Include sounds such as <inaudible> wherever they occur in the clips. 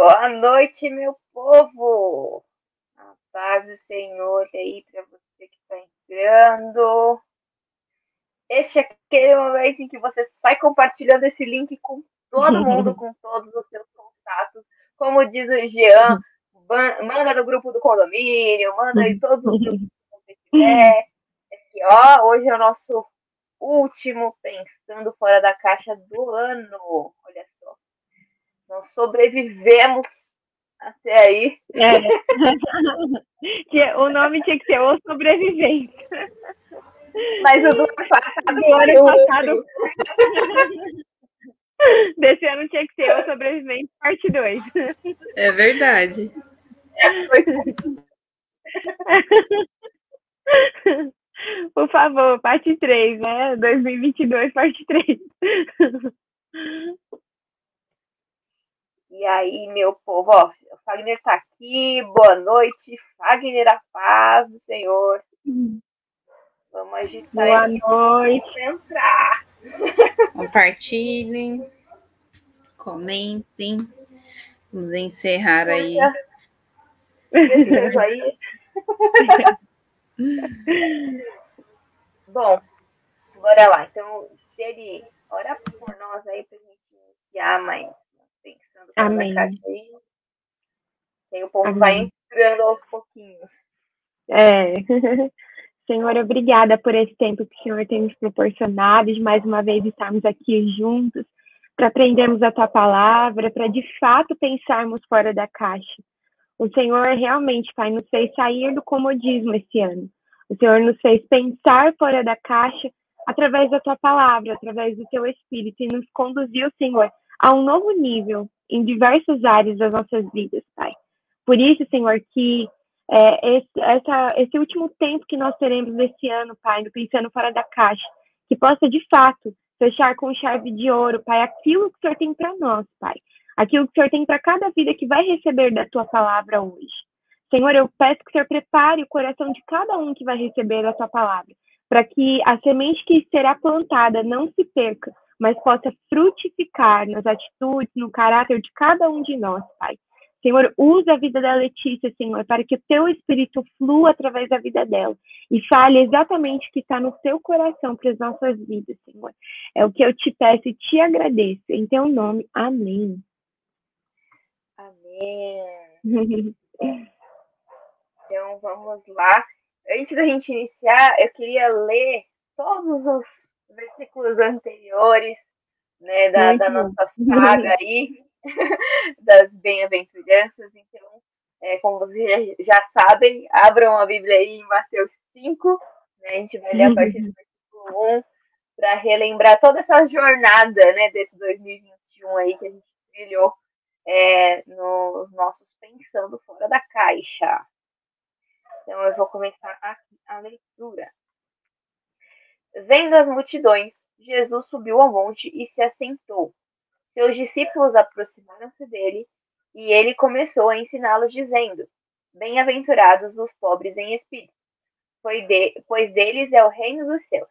Boa noite, meu povo! A paz do Senhor aí para você que está entrando. Este é aquele momento em que você sai compartilhando esse link com todo mundo, <laughs> com todos os seus contatos. Como diz o Jean, manda no grupo do condomínio, manda em todos os grupos que você tiver. Aqui, ó, hoje é o nosso último Pensando Fora da Caixa do ano. Olha só. Nós sobrevivemos até aí. É. <laughs> o nome tinha que ser O Sobrevivente. Mas o do ano passado. Do ano passado. <laughs> Desse ano tinha que ser O Sobrevivente, parte 2. É verdade. <laughs> Por favor, parte 3, né? 2022, parte 3. E aí, meu povo, ó, o Fagner tá aqui, boa noite, Fagner, a paz do Senhor. Vamos agitar Boa noite. Entrar. <laughs> Compartilhem, comentem. Vamos encerrar aí. aí. <laughs> Bom, bora lá. Então, se ele ora por nós aí pra gente iniciar mais Amém. aí. E o povo Amém. vai entrando aos pouquinhos. É. <laughs> Senhor, obrigada por esse tempo que o Senhor tem nos proporcionado, de mais uma vez estarmos aqui juntos, para aprendermos a tua palavra, para de fato pensarmos fora da caixa. O Senhor realmente, Pai, nos fez sair do comodismo esse ano. O Senhor nos fez pensar fora da caixa através da tua palavra, através do teu espírito, e nos conduziu, Senhor, a um novo nível em diversas áreas das nossas vidas, Pai. Por isso, Senhor, que é, esse, essa, esse último tempo que nós teremos nesse ano, Pai, no Pensando Fora da Caixa, que possa, de fato, fechar com chave de ouro, Pai, aquilo que o Senhor tem para nós, Pai. Aquilo que o Senhor tem para cada vida que vai receber da tua palavra hoje. Senhor, eu peço que o Senhor prepare o coração de cada um que vai receber a tua palavra, para que a semente que será plantada não se perca, mas possa frutificar nas atitudes, no caráter de cada um de nós, Pai. Senhor, usa a vida da Letícia, Senhor, para que o teu espírito flua através da vida dela e fale exatamente o que está no teu coração para as nossas vidas, Senhor. É o que eu te peço e te agradeço. Em teu nome, amém. Amém. <laughs> então vamos lá. Antes da gente iniciar, eu queria ler todos os versículos anteriores, né, da, da nossa saga aí, <laughs> das bem-aventuranças. Então, é, como vocês já, sabem, abram a Bíblia aí em Mateus 5, né, a gente vai ler a partir do versículo 1, para relembrar toda essa jornada, né, desse 2021 aí que a gente trilhou é, nos nossos Pensando Fora da Caixa. Então, eu vou começar aqui a leitura. Vendo as multidões, Jesus subiu ao monte e se assentou. Seus discípulos aproximaram-se dele e ele começou a ensiná-los, dizendo: Bem-aventurados os pobres em espírito, pois deles é o reino dos céus.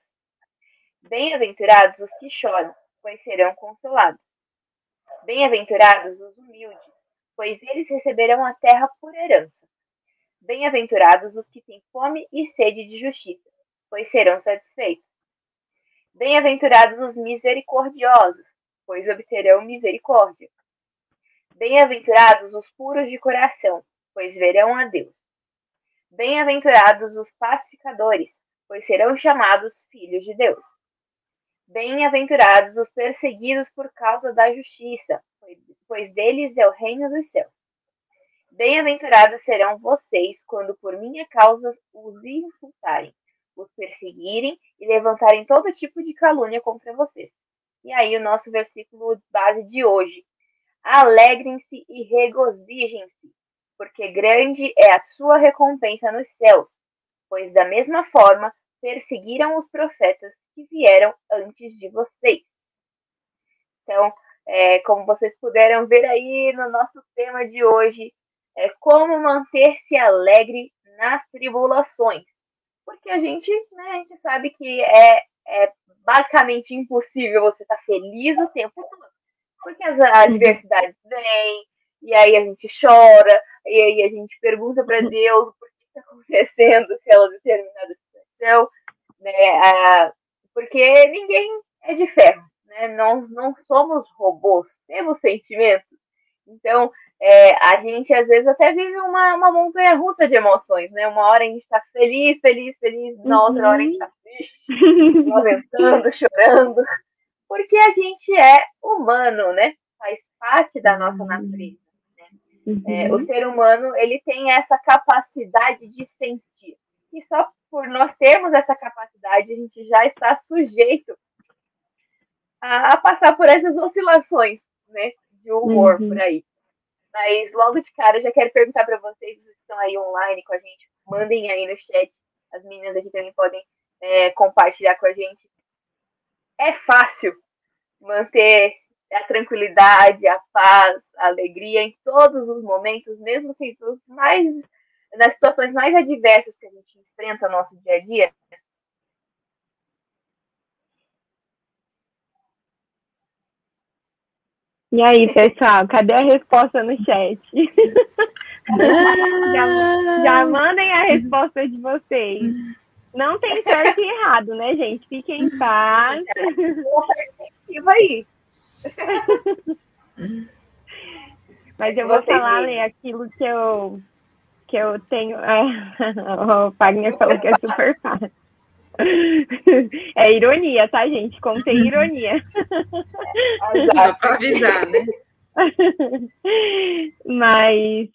Bem-aventurados os que choram, pois serão consolados. Bem-aventurados os humildes, pois eles receberão a terra por herança. Bem-aventurados os que têm fome e sede de justiça, pois serão satisfeitos. Bem-aventurados os misericordiosos, pois obterão misericórdia. Bem-aventurados os puros de coração, pois verão a Deus. Bem-aventurados os pacificadores, pois serão chamados filhos de Deus. Bem-aventurados os perseguidos por causa da justiça, pois deles é o reino dos céus. Bem-aventurados serão vocês quando por minha causa os insultarem os perseguirem e levantarem todo tipo de calúnia contra vocês. E aí o nosso versículo base de hoje. Alegrem-se e regozijem-se, porque grande é a sua recompensa nos céus, pois da mesma forma perseguiram os profetas que vieram antes de vocês. Então, é, como vocês puderam ver aí no nosso tema de hoje, é como manter-se alegre nas tribulações porque a gente, né, a gente sabe que é, é basicamente impossível você estar tá feliz o tempo todo. Porque as adversidades vêm, e aí a gente chora, e aí a gente pergunta para Deus por que está acontecendo <laughs> aquela determinada situação, né? porque ninguém é de ferro, né? Nós não somos robôs, temos sentimentos. Então, é, a gente às vezes até vive uma, uma montanha russa de emoções, né? Uma hora a gente está feliz, feliz, feliz, na outra hora a gente está triste, lamentando, <laughs> chorando, porque a gente é humano, né? Faz parte da nossa natureza. Né? Uhum. É, o ser humano ele tem essa capacidade de sentir. E só por nós termos essa capacidade, a gente já está sujeito a, a passar por essas oscilações, né? De humor uhum. por aí. Mas logo de cara, já quero perguntar para vocês, vocês estão aí online com a gente, mandem aí no chat, as meninas aqui também podem é, compartilhar com a gente. É fácil manter a tranquilidade, a paz, a alegria em todos os momentos, mesmo assim, mais nas situações mais adversas que a gente enfrenta no nosso dia a dia, E aí, pessoal, cadê a resposta no chat? <laughs> já, já mandem a resposta de vocês. Não tem certo e errado, né, gente? Fiquem em paz. Uma perspectiva aí. <laughs> Mas eu vou falar, Lê, aquilo que eu, que eu tenho. É, <laughs> o Fagner falou que é super fácil. É ironia, tá, gente? Contei <laughs> ironia. Só para avisar, né? Mas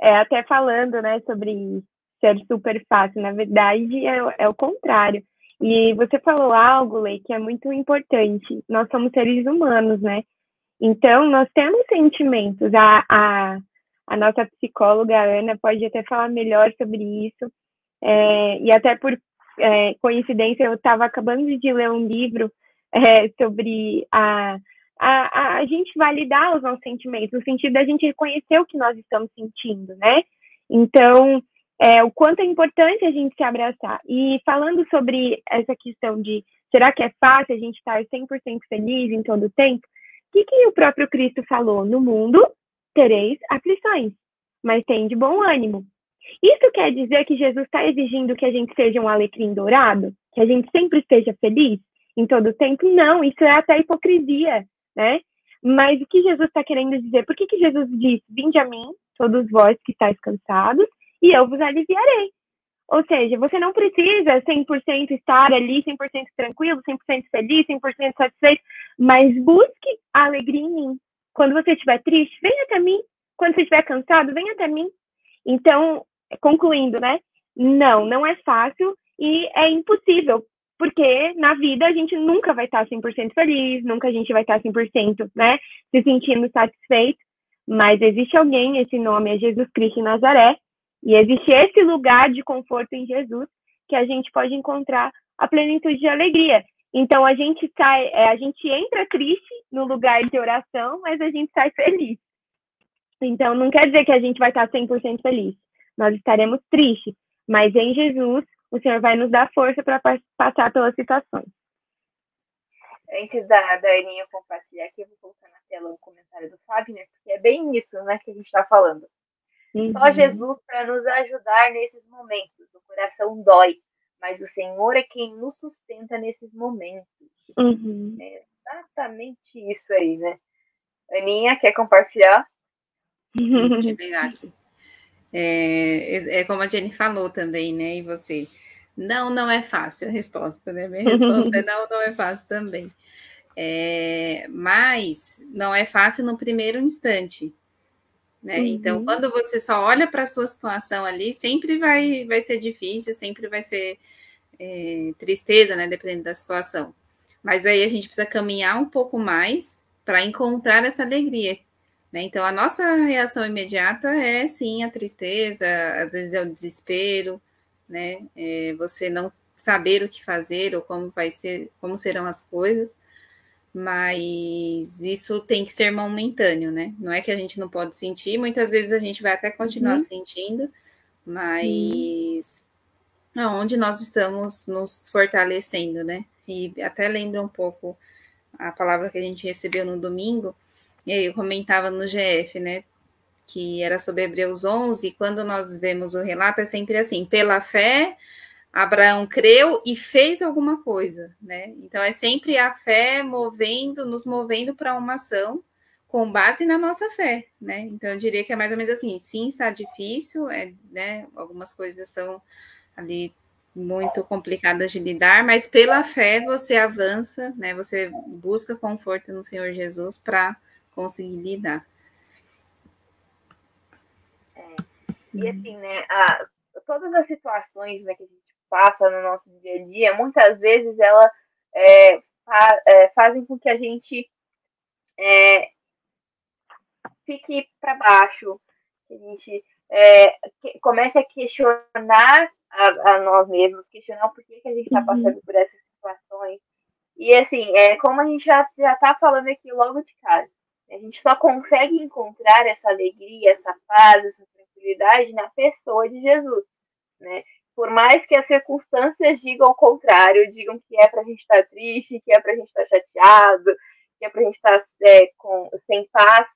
é, até falando, né, sobre ser super fácil, na verdade é, é o contrário. E você falou algo, Lei, que é muito importante. Nós somos seres humanos, né? Então, nós temos sentimentos. A, a, a nossa psicóloga, Ana, pode até falar melhor sobre isso. É, e até por é, coincidência, eu estava acabando de ler um livro é, sobre a, a, a gente validar os nossos sentimentos, no sentido da gente reconhecer o que nós estamos sentindo, né? Então, é, o quanto é importante a gente se abraçar. E falando sobre essa questão de será que é fácil a gente estar 100% feliz em todo o tempo? O que, que o próprio Cristo falou? No mundo tereis aflições, mas tem de bom ânimo. Isso quer dizer que Jesus está exigindo que a gente seja um alecrim dourado? Que a gente sempre esteja feliz em todo o tempo? Não, isso é até hipocrisia, né? Mas o que Jesus está querendo dizer? Por que, que Jesus diz: Vinde a mim, todos vós que estáis cansados, e eu vos aliviarei? Ou seja, você não precisa 100% estar ali, 100% tranquilo, 100% feliz, 100% satisfeito, mas busque alegria em mim. Quando você estiver triste, venha até mim. Quando você estiver cansado, venha até mim. Então, concluindo, né? Não, não é fácil e é impossível, porque na vida a gente nunca vai estar 100% feliz, nunca a gente vai estar 100%, né, se sentindo satisfeito, mas existe alguém, esse nome é Jesus Cristo Nazaré, e existe esse lugar de conforto em Jesus que a gente pode encontrar a plenitude de alegria. Então a gente sai, é, a gente entra triste no lugar de oração, mas a gente sai feliz. Então não quer dizer que a gente vai estar 100% feliz nós estaremos tristes, mas em Jesus o Senhor vai nos dar força para passar pelas situações. Antes da, da Aninha compartilhar aqui, eu vou colocar na tela o comentário do Fagner, porque é bem isso né, que a gente está falando. Uhum. Só Jesus para nos ajudar nesses momentos. O coração dói, mas o Senhor é quem nos sustenta nesses momentos. Uhum. É exatamente isso aí, né? Aninha, quer compartilhar? Deixa eu pegar aqui. É, é como a Jenny falou também, né? E você? Não, não é fácil a resposta, né? Minha resposta é <laughs> não, não é fácil também. É, mas não é fácil no primeiro instante. Né? Uhum. Então, quando você só olha para a sua situação ali, sempre vai, vai ser difícil, sempre vai ser é, tristeza, né? Dependendo da situação. Mas aí a gente precisa caminhar um pouco mais para encontrar essa alegria né? Então, a nossa reação imediata é sim a tristeza, às vezes é o desespero, né? É você não saber o que fazer ou como vai ser, como serão as coisas, mas isso tem que ser momentâneo, né? Não é que a gente não pode sentir, muitas vezes a gente vai até continuar uhum. sentindo, mas uhum. aonde nós estamos nos fortalecendo, né? E até lembra um pouco a palavra que a gente recebeu no domingo, e aí eu comentava no GF, né? que era sobre Hebreus 11, quando nós vemos o relato, é sempre assim: pela fé, Abraão creu e fez alguma coisa, né? Então é sempre a fé movendo, nos movendo para uma ação com base na nossa fé, né? Então eu diria que é mais ou menos assim: sim, está difícil, é, né? Algumas coisas são ali muito complicadas de lidar, mas pela fé você avança, né? Você busca conforto no Senhor Jesus para conseguir lidar. E assim, né, a, todas as situações né, que a gente passa no nosso dia a dia, muitas vezes ela é, fa, é, fazem com que a gente é, fique para baixo, que a gente é, que, comece a questionar a, a, nós mesmos, questionar o porquê que a gente está uhum. passando por essas situações. E assim, é, como a gente já está falando aqui logo de cara, a gente só consegue encontrar essa alegria, essa paz, essa tranquilidade na pessoa de Jesus, né? Por mais que as circunstâncias digam o contrário, digam que é para a gente estar tá triste, que é para a gente estar tá chateado, que é para a gente estar tá, é, sem paz,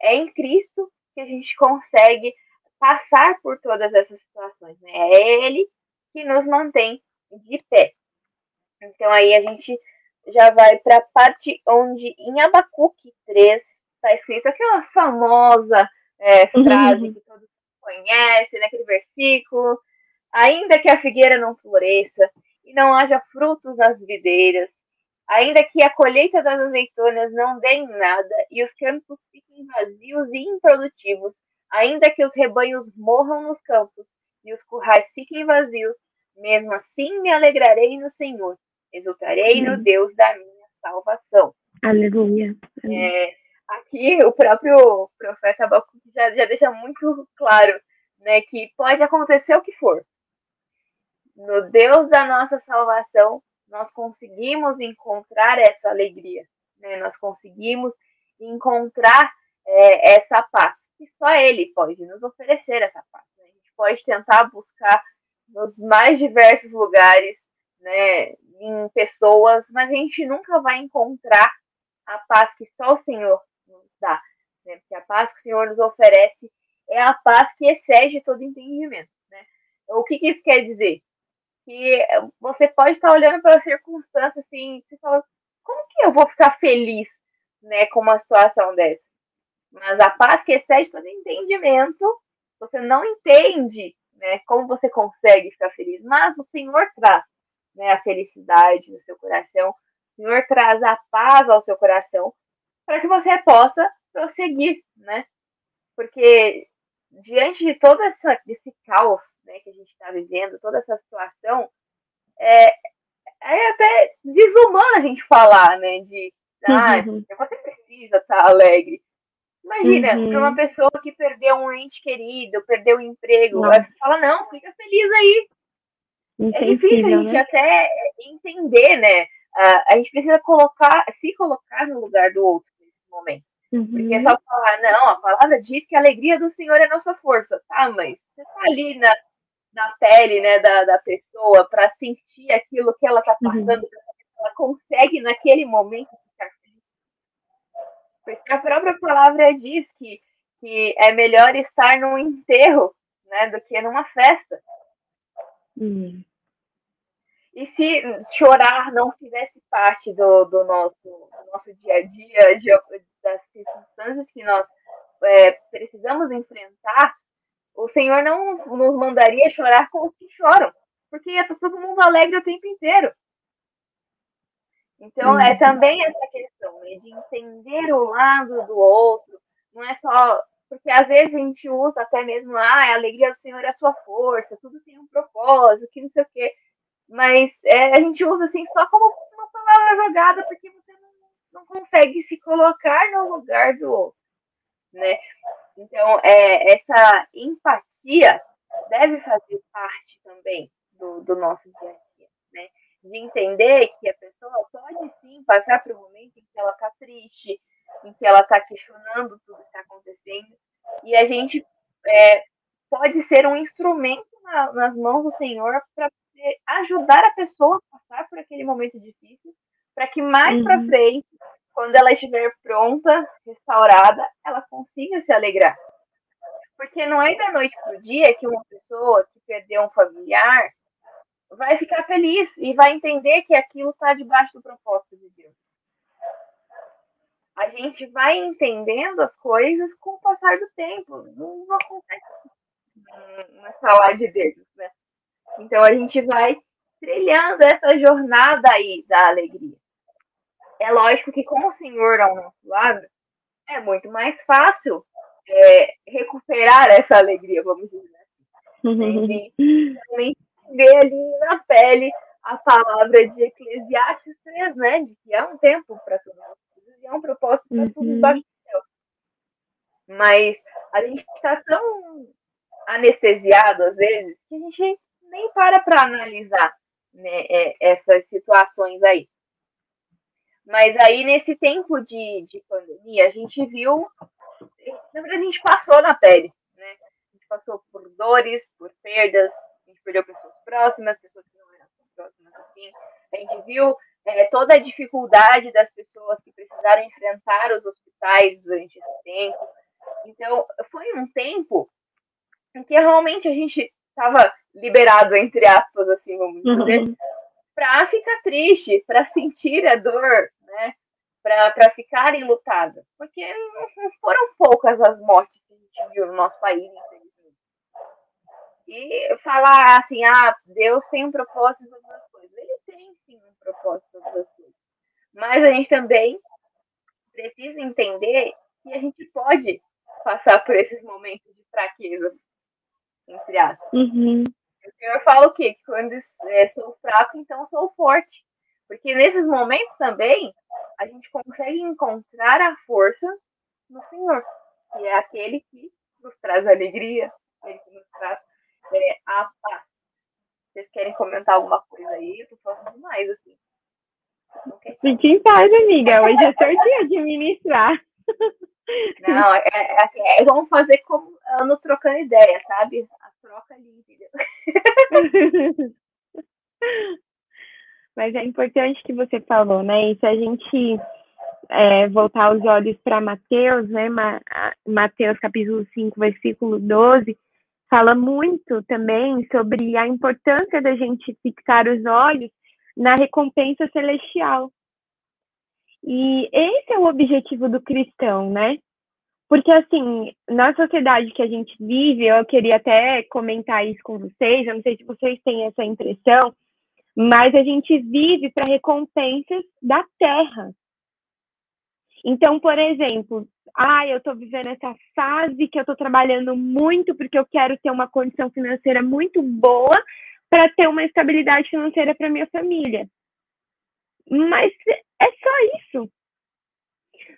é em Cristo que a gente consegue passar por todas essas situações, né? É Ele que nos mantém de pé. Então aí a gente já vai para a parte onde em Abacuque 3 está escrito aquela famosa é, frase uhum. que todo mundo conhece, naquele né, versículo. Ainda que a figueira não floresça e não haja frutos nas videiras, ainda que a colheita das azeitonas não dê em nada e os campos fiquem vazios e improdutivos, ainda que os rebanhos morram nos campos e os currais fiquem vazios, mesmo assim me alegrarei no Senhor, exultarei no Deus da minha salvação. Aleluia. É, aqui o próprio profeta Abacuque já, já deixa muito claro né, que pode acontecer o que for. No Deus da nossa salvação, nós conseguimos encontrar essa alegria, né? nós conseguimos encontrar é, essa paz, que só Ele pode nos oferecer essa paz. Né? A gente pode tentar buscar nos mais diversos lugares, né, em pessoas, mas a gente nunca vai encontrar a paz que só o Senhor nos dá. Né? Porque a paz que o Senhor nos oferece é a paz que excede todo entendimento. Né? O que, que isso quer dizer? Que você pode estar olhando para a circunstância assim, você fala, como que eu vou ficar feliz né, com uma situação dessa? Mas a paz que excede todo entendimento, você não entende né, como você consegue ficar feliz, mas o Senhor traz né, a felicidade no seu coração, o Senhor traz a paz ao seu coração para que você possa prosseguir, né? Porque diante de todo essa, esse caos né, que a gente está vivendo, toda essa situação, é, é até desumano a gente falar, né? De ah, uhum. você precisa estar tá alegre. Imagina, uhum. para uma pessoa que perdeu um ente querido, perdeu o um emprego, você fala, não, fica feliz aí. É difícil a gente né? até entender, né? A gente precisa colocar, se colocar no lugar do outro nesse momento. Uhum. Porque é só falar, não, a palavra diz que a alegria do Senhor é nossa força. Tá, mas você tá ali na, na pele né, da, da pessoa para sentir aquilo que ela tá uhum. passando, uhum. ela consegue naquele momento ficar feliz. Porque a própria palavra diz que, que é melhor estar num enterro né, do que numa festa. Uhum. E se chorar não fizesse parte do, do, nosso, do nosso dia a dia, de, das circunstâncias que nós é, precisamos enfrentar, o Senhor não nos mandaria chorar com os que choram, porque ia todo mundo alegre o tempo inteiro. Então, é uhum. também essa questão né, de entender o lado do outro, não é só. Porque às vezes a gente usa até mesmo, ah, a alegria do Senhor é a sua força, tudo tem um propósito, que não sei o quê. Mas é, a gente usa assim só como uma palavra jogada porque você não, não consegue se colocar no lugar do outro, né? Então, é, essa empatia deve fazer parte também do, do nosso dia a dia, né? De entender que a pessoa pode sim passar por um momento em que ela está triste, em que ela está questionando tudo que está acontecendo, e a gente é, pode ser um instrumento na, nas mãos do Senhor para ajudar a pessoa a passar por aquele momento difícil, para que mais uhum. para frente, quando ela estiver pronta, restaurada, ela consiga se alegrar. Porque não é da noite pro dia que uma pessoa que perdeu um familiar vai ficar feliz e vai entender que aquilo está debaixo do propósito de Deus. A gente vai entendendo as coisas com o passar do tempo. Não acontece na sala de dedos, né? Então a gente vai trilhando essa jornada aí da alegria. É lógico que com o Senhor ao nosso lado, é muito mais fácil é, recuperar essa alegria, vamos dizer assim. De realmente ver ali na pele a palavra de Eclesiastes 3, né? De que há um tempo para todas as coisas e há um propósito para tudo embaixo do céu. Mas a gente está tão anestesiado às vezes que a gente nem para para analisar né, é, essas situações aí. Mas aí, nesse tempo de, de pandemia, a gente viu, na verdade, a gente passou na pele, né? A gente passou por dores, por perdas, a gente perdeu pessoas próximas, pessoas que não eram tão próximas assim. A gente viu é, toda a dificuldade das pessoas que precisaram enfrentar os hospitais durante esse tempo. Então, foi um tempo em que realmente a gente estava liberado, entre aspas, assim, vamos dizer, uhum. para ficar triste, para sentir a dor, né? Para ficar enlutada. Porque não foram poucas as mortes que a gente viu no nosso país, infelizmente. E falar assim, ah, Deus tem um propósito em todas as coisas. Ele tem sim um propósito em todas as coisas. Mas a gente também precisa entender que a gente pode passar por esses momentos de fraqueza, entre aspas. Uhum. O Senhor fala o quê? Que quando é, sou fraco, então sou forte. Porque nesses momentos também a gente consegue encontrar a força no Senhor, que é aquele que nos traz alegria, aquele que nos traz é, a paz. Vocês querem comentar alguma coisa aí? Eu tô falando demais, assim. Fique em paz, amiga. Hoje é seu dia de ministrar. Não, é, é, é, vamos fazer como ano trocando ideia, sabe? Troca ali, entendeu? <laughs> Mas é importante que você falou, né? E se a gente é, voltar os olhos para Mateus, né? Mateus capítulo 5, versículo 12, fala muito também sobre a importância da gente fixar os olhos na recompensa celestial. E esse é o objetivo do cristão, né? Porque, assim, na sociedade que a gente vive, eu queria até comentar isso com vocês, eu não sei se vocês têm essa impressão, mas a gente vive para recompensas da terra. Então, por exemplo, ah, eu estou vivendo essa fase que eu estou trabalhando muito porque eu quero ter uma condição financeira muito boa para ter uma estabilidade financeira para minha família. Mas é só isso.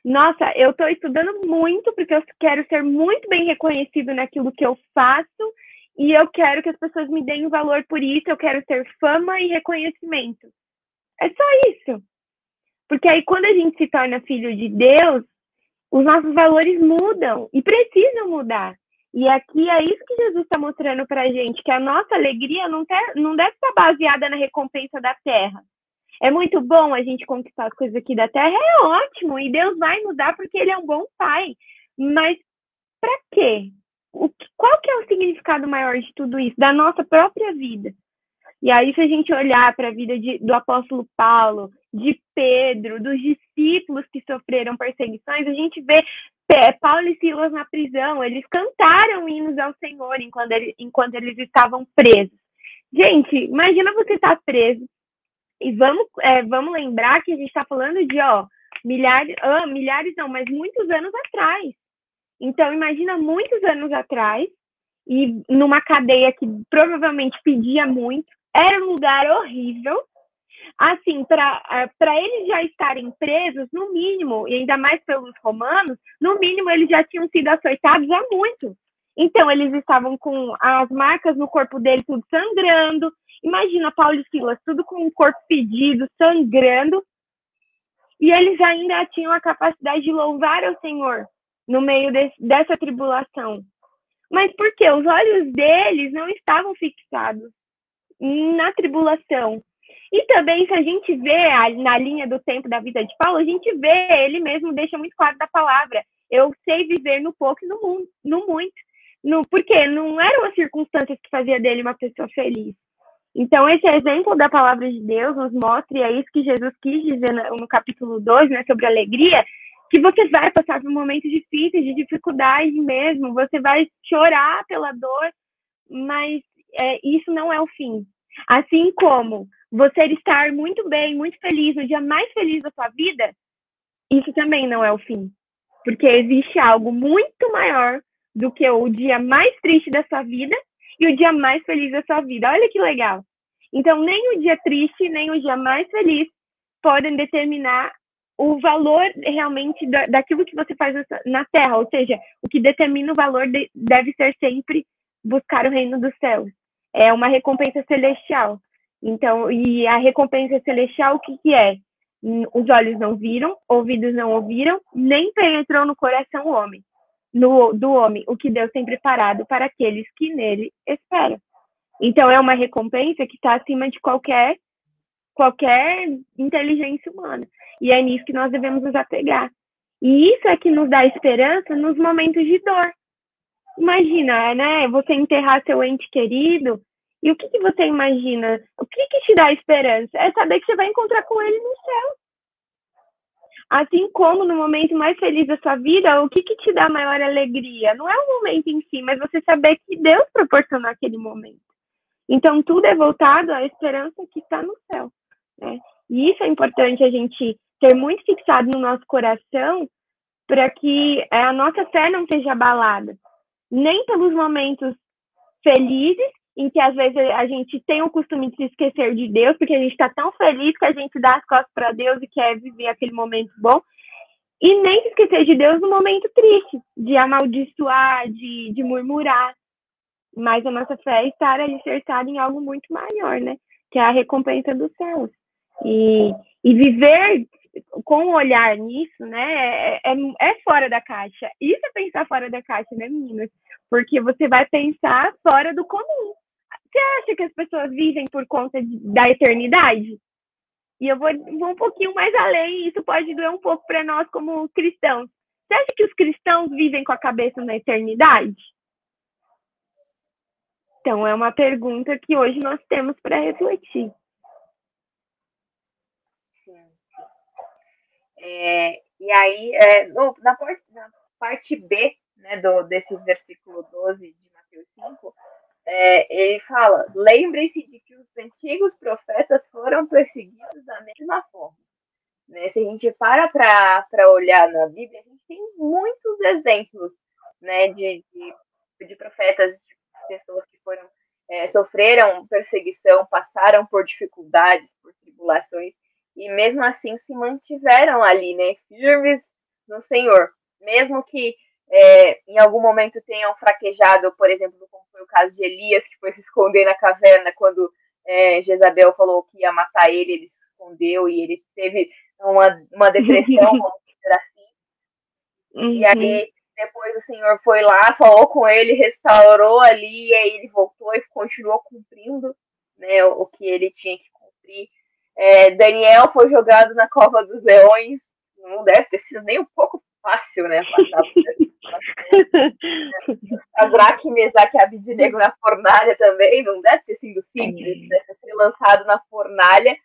Nossa, eu estou estudando muito porque eu quero ser muito bem reconhecido naquilo que eu faço e eu quero que as pessoas me deem valor por isso, eu quero ter fama e reconhecimento. É só isso. Porque aí quando a gente se torna filho de Deus, os nossos valores mudam e precisam mudar. E aqui é isso que Jesus está mostrando para a gente, que a nossa alegria não, ter, não deve estar baseada na recompensa da terra. É muito bom a gente conquistar as coisas aqui da terra, é ótimo, e Deus vai nos dar porque Ele é um bom Pai. Mas para quê? o, qual que é o significado maior de tudo isso? Da nossa própria vida. E aí, se a gente olhar para a vida de, do apóstolo Paulo, de Pedro, dos discípulos que sofreram perseguições, a gente vê Paulo e Silas na prisão, eles cantaram hinos ao Senhor enquanto, ele, enquanto eles estavam presos. Gente, imagina você estar tá preso. E vamos, é, vamos lembrar que a gente está falando de ó, milhares, ah, milhares não, mas muitos anos atrás. Então, imagina muitos anos atrás, e numa cadeia que provavelmente pedia muito, era um lugar horrível. Assim, para eles já estarem presos, no mínimo, e ainda mais pelos romanos, no mínimo eles já tinham sido açoitados há muito. Então, eles estavam com as marcas no corpo dele tudo sangrando. Imagina Paulo e Silas, tudo com o corpo pedido, sangrando. E eles ainda tinham a capacidade de louvar ao Senhor no meio de, dessa tribulação. Mas por quê? Os olhos deles não estavam fixados na tribulação. E também, se a gente vê na linha do tempo da vida de Paulo, a gente vê, ele mesmo deixa muito claro da palavra: eu sei viver no pouco e no, no muito. No, porque não eram as circunstâncias que fazia dele uma pessoa feliz. Então, esse exemplo da palavra de Deus nos mostra, e é isso que Jesus quis dizer no, capítulo 2, né, sobre alegria, que você vai passar por momentos difíceis, de dificuldade mesmo, você vai chorar pela dor, mas é, isso não é o fim. Assim como você estar muito bem, muito feliz, no dia mais feliz da sua vida, isso também não é o fim. Porque existe algo muito maior do que o dia mais triste da sua vida e o dia mais feliz da sua vida. Olha que legal. Então, nem o dia triste, nem o dia mais feliz podem determinar o valor realmente da, daquilo que você faz na Terra. Ou seja, o que determina o valor de, deve ser sempre buscar o reino dos céus. É uma recompensa celestial. Então, e a recompensa celestial, o que, que é? Os olhos não viram, ouvidos não ouviram, nem penetrou no coração o homem, no, do homem, o que Deus tem preparado para aqueles que nele esperam. Então, é uma recompensa que está acima de qualquer, qualquer inteligência humana. E é nisso que nós devemos nos apegar. E isso é que nos dá esperança nos momentos de dor. Imagina, né? Você enterrar seu ente querido e o que, que você imagina? O que, que te dá esperança? É saber que você vai encontrar com ele no céu. Assim como no momento mais feliz da sua vida, o que, que te dá maior alegria? Não é o momento em si, mas você saber que Deus proporcionou aquele momento. Então, tudo é voltado à esperança que está no céu. Né? E isso é importante a gente ter muito fixado no nosso coração para que a nossa fé não seja abalada. Nem pelos momentos felizes em que às vezes a gente tem o costume de se esquecer de Deus, porque a gente está tão feliz que a gente dá as costas para Deus e quer viver aquele momento bom, e nem se esquecer de Deus no momento triste, de amaldiçoar, de, de murmurar. Mas a nossa fé é estar alicerçada em algo muito maior, né? Que é a recompensa dos céus. E, e viver com o olhar nisso, né? É, é, é fora da caixa. Isso é pensar fora da caixa, né, meninas? Porque você vai pensar fora do comum. Você acha que as pessoas vivem por conta de, da eternidade? E eu vou, vou um pouquinho mais além, isso pode doer um pouco para nós como cristãos. Você acha que os cristãos vivem com a cabeça na eternidade? Então, é uma pergunta que hoje nós temos para refletir. É, e aí, é, no, na, parte, na, parte, B né, do, desse versículo 12 de Mateus 5, é, ele fala: lembre-se de que os antigos profetas foram perseguidos da mesma forma. Né? Se a gente para para olhar na Bíblia, a gente tem muitos exemplos né, de, de, de profetas, de pessoas que foram é, sofreram perseguição, passaram por dificuldades, por tribulações, e mesmo assim se mantiveram ali, né, firmes no Senhor, mesmo que é, em algum momento tenham fraquejado, por exemplo, como foi o caso de Elias, que foi se esconder na caverna quando é, Jezabel falou que ia matar ele, ele se escondeu e ele teve uma, uma depressão, <laughs> vamos dizer assim. Uhum. E aí, depois o Senhor foi lá, falou com ele, restaurou ali, e aí ele voltou e continuou cumprindo né, o, que ele tinha que cumprir. É, Daniel foi jogado na cova dos leões, não deve ter sido nem um pouco fácil, né? Passar por <laughs> Mesaque e Abidinego na fornalha também, não deve ter sido simples, né? Ser lançado na fornalha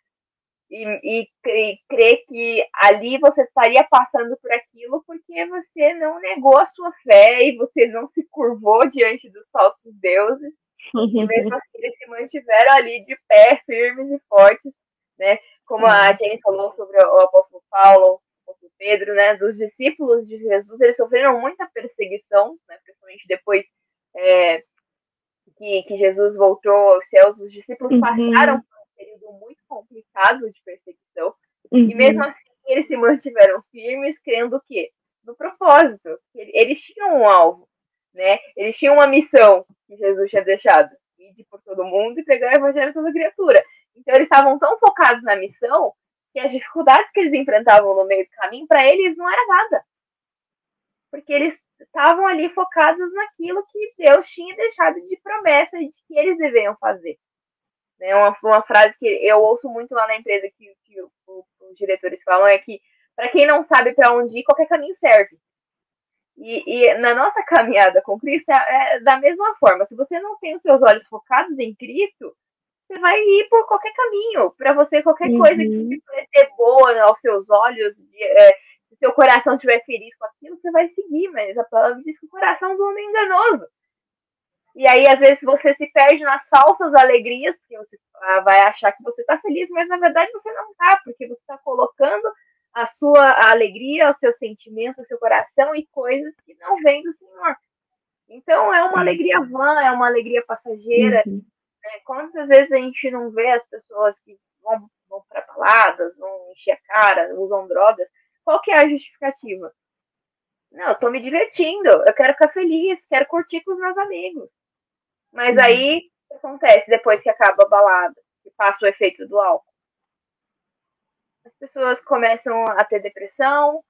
e, e, e crer que ali você estaria passando por aquilo porque você não negou a sua fé e você não se curvou diante dos falsos deuses. E mesmo assim eles se mantiveram ali de pé, firmes e fortes, né? Como a Jenny falou sobre o apóstolo Paulo, apóstolo Pedro, né, dos discípulos de Jesus, eles sofreram muita perseguição, né, principalmente depois é, que, que, Jesus voltou aos céus, os discípulos uhum. passaram por um período muito complicado de perseguição, uhum. e mesmo assim eles se mantiveram firmes, crendo o quê? No propósito. Eles tinham um alvo, né? Eles tinham uma missão que Jesus tinha deixado, ir por todo mundo e pregar o evangelho toda criatura. Então eles estavam tão focados na missão que as dificuldades que eles enfrentavam no meio do caminho, para eles não era nada. Porque eles estavam ali focados naquilo que Deus tinha deixado de promessa e de que eles deveriam fazer. Né? Uma, uma frase que eu ouço muito lá na empresa que, que os diretores falam é que para quem não sabe para onde ir, qualquer caminho serve. E, e, na nossa <laughs> caminhada com Cristo é, é, da mesma forma. Se você não tem os seus olhos focados em Cristo, você vai ir por qualquer caminho. Para você, qualquer uhum. coisa que parecer boa aos seus olhos, de, é, se seu coração estiver feliz com aquilo, você vai seguir. Mas a palavra diz que o coração do homem é enganoso. E aí, às vezes, você se perde nas falsas alegrias, porque você ah, vai achar que você está feliz, mas na verdade você não está, porque você está colocando a sua alegria, os seus sentimentos, o seu coração e coisas que não vêm do Senhor. Então é uma alegria vã, é uma alegria passageira. Uhum. Né? Quantas vezes a gente não vê as pessoas que vão, vão para baladas, vão encher a cara, usam drogas? Qual que é a justificativa? Não, eu tô me divertindo, eu quero ficar feliz, quero curtir com os meus amigos. Mas uhum. aí, o que acontece depois que acaba a balada? Que passa o efeito do álcool? as pessoas começam a ter depressão,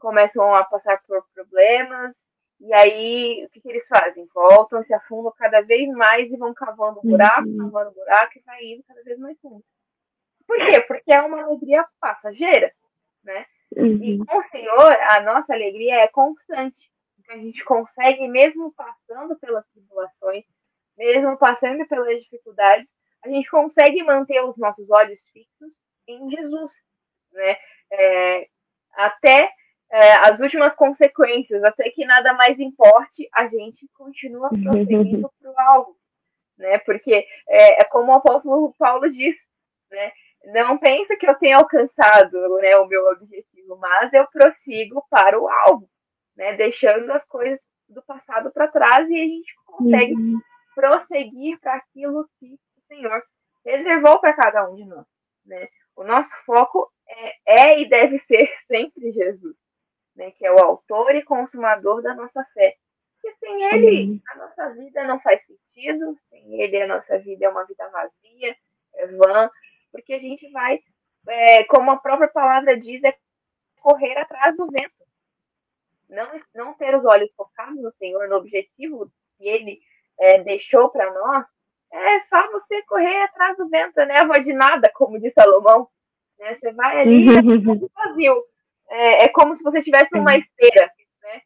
começam a passar por problemas, e aí o que, que eles fazem? Voltam, se afundam cada vez mais e vão cavando buraco, uhum. cavando buraco e vai indo cada vez mais fundo. Por quê? Porque é uma alegria passageira, né? Uhum. E com o Senhor, a nossa alegria é constante. Então, a gente consegue, mesmo passando pelas tribulações, mesmo passando pelas dificuldades, a gente consegue manter os nossos olhos fixos em Jesus, né? É, até é, as últimas consequências, até que nada mais importe, a gente continua prosseguindo <laughs> para o alvo, né? Porque é, é, como o apóstolo Paulo diz, né? Não penso que eu tenha alcançado né, o meu objetivo, mas eu prossigo para o alvo, né? Deixando as coisas do passado para trás e a gente consegue uhum. prosseguir para aquilo que o Senhor reservou para cada um de nós, né? O nosso foco é, é e deve ser <laughs> sempre Jesus, né, que é o autor e consumador da nossa fé. Porque sem ele, a nossa vida não faz sentido, sem ele, a nossa vida é uma vida vazia, é vã, porque a gente vai, é, como a própria palavra diz, é correr atrás do vento. Não, não ter os olhos focados no Senhor, no objetivo que ele é, deixou para nós, é só você correr atrás do vento, né? A de nada, como diz Salomão. Né? Você vai ali e é vazio. É, é como se você estivesse numa esteira, né?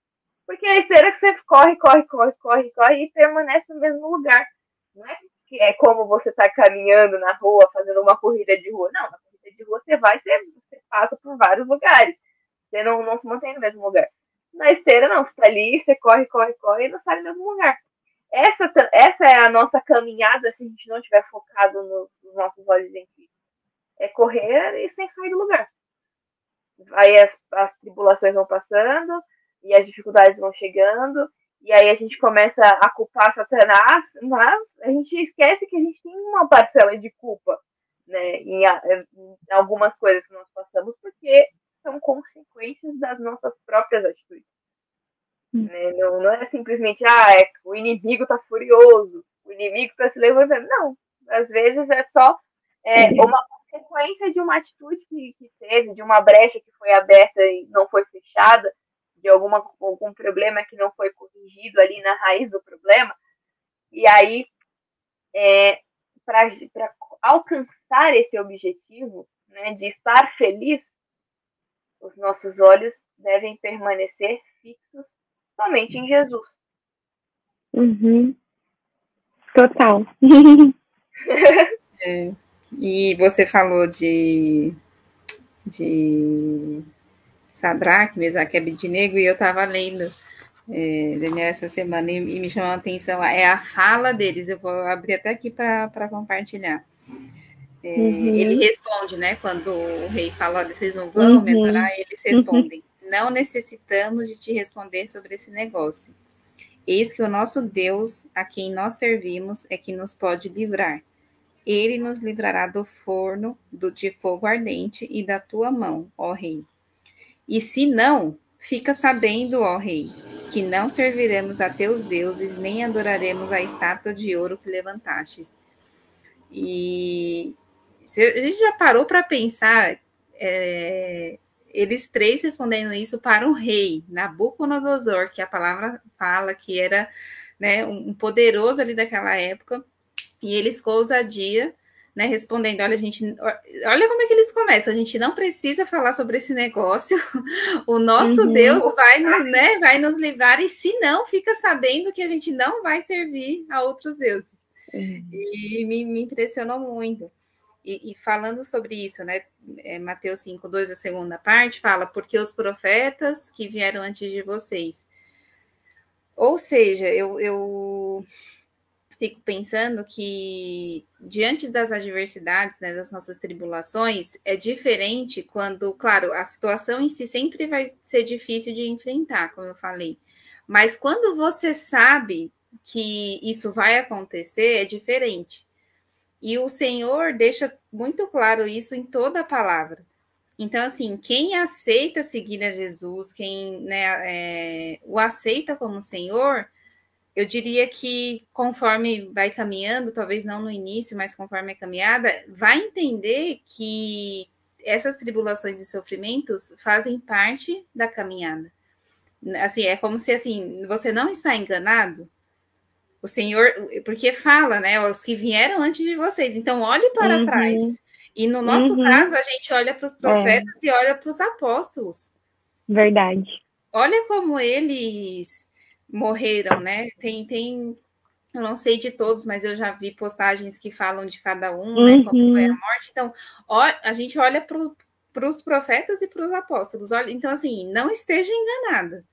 Porque a esteira que você corre, corre, corre, corre, corre e permanece no mesmo lugar. Não é que é como você está caminhando na rua, fazendo uma corrida de rua. Não, na corrida de rua você vai, você, você passa por vários lugares. Você não, não se mantém no mesmo lugar. Na esteira, não. Você está ali, você corre, corre, corre e não sai no mesmo lugar. Essa, essa é a nossa caminhada se a gente não estiver focado nos, nos nossos olhos em Cristo é correr e sem sair do lugar. Aí as, as tribulações vão passando e as dificuldades vão chegando e aí a gente começa a culpar Satanás, mas a gente esquece que a gente tem uma parcela de culpa né, em, em algumas coisas que nós passamos, porque são consequências das nossas próprias atitudes. Hum. Né? Não, não, é simplesmente, ah, é, o inimigo está furioso, o inimigo está se levantando. Não, às vezes é só é, uma consequência de uma atitude que, que teve, de uma brecha que foi aberta e não foi fechada, de alguma, algum problema que não foi corrigido ali na raiz do problema. E aí, é, para alcançar esse objetivo, né, de estar feliz, os nossos olhos devem permanecer fixos somente em Jesus. Uhum. Total. <laughs> é. E você falou de, de Sadraque, Mesaque Abednego, e eu estava lendo, é, Daniel, essa semana, e, e, me chamou a atenção, é a fala deles, eu vou abrir até aqui para compartilhar. É, uhum. Ele responde, né, quando o rei fala, olha, vocês não vão uhum. eles respondem, uhum. não necessitamos de te responder sobre esse negócio. Eis que o nosso Deus, a quem nós servimos, é que nos pode livrar ele nos livrará do forno do, de fogo ardente e da tua mão, ó rei. E se não, fica sabendo, ó rei, que não serviremos a teus deuses, nem adoraremos a estátua de ouro que levantastes. E a gente já parou para pensar, é, eles três respondendo isso para o rei, Nabucodonosor, que a palavra fala que era né, um poderoso ali daquela época, e eles, com ousadia, né, respondendo, olha, a gente, olha como é que eles começam, a gente não precisa falar sobre esse negócio, <laughs> o nosso uhum. Deus vai, né, vai nos livrar, e se não, fica sabendo que a gente não vai servir a outros deuses. Uhum. E me, me, impressionou muito. E, e, falando sobre isso, né, é, Mateus 5, 2, a segunda parte, fala, porque os profetas que vieram antes de vocês. Ou seja, eu, eu fico pensando que diante das adversidades, né, das nossas tribulações, é diferente quando, claro, a situação em si sempre vai ser difícil de enfrentar, como eu falei. Mas quando você sabe que isso vai acontecer, é diferente. E o Senhor deixa muito claro isso em toda a palavra. Então, assim, quem aceita seguir a Jesus, quem né, é, o aceita como Senhor, eu diria que conforme vai caminhando, talvez não no início, mas conforme a caminhada, vai entender que essas tribulações e sofrimentos fazem parte da caminhada. Assim, é como se assim, você não está enganado. O Senhor, porque fala, né, os que vieram antes de vocês. Então, olhe para uhum. trás. E no nosso uhum. caso, a gente olha para os profetas é. e olha para os apóstolos. Verdade. Olha como eles morreram, né? Tem, tem, eu não sei de todos, mas eu já vi postagens que falam de cada um, uhum. né? Como foi a uhum. morte. Então, ó, a gente olha para os profetas e para os apóstolos. Olha, então, assim, não esteja enganada.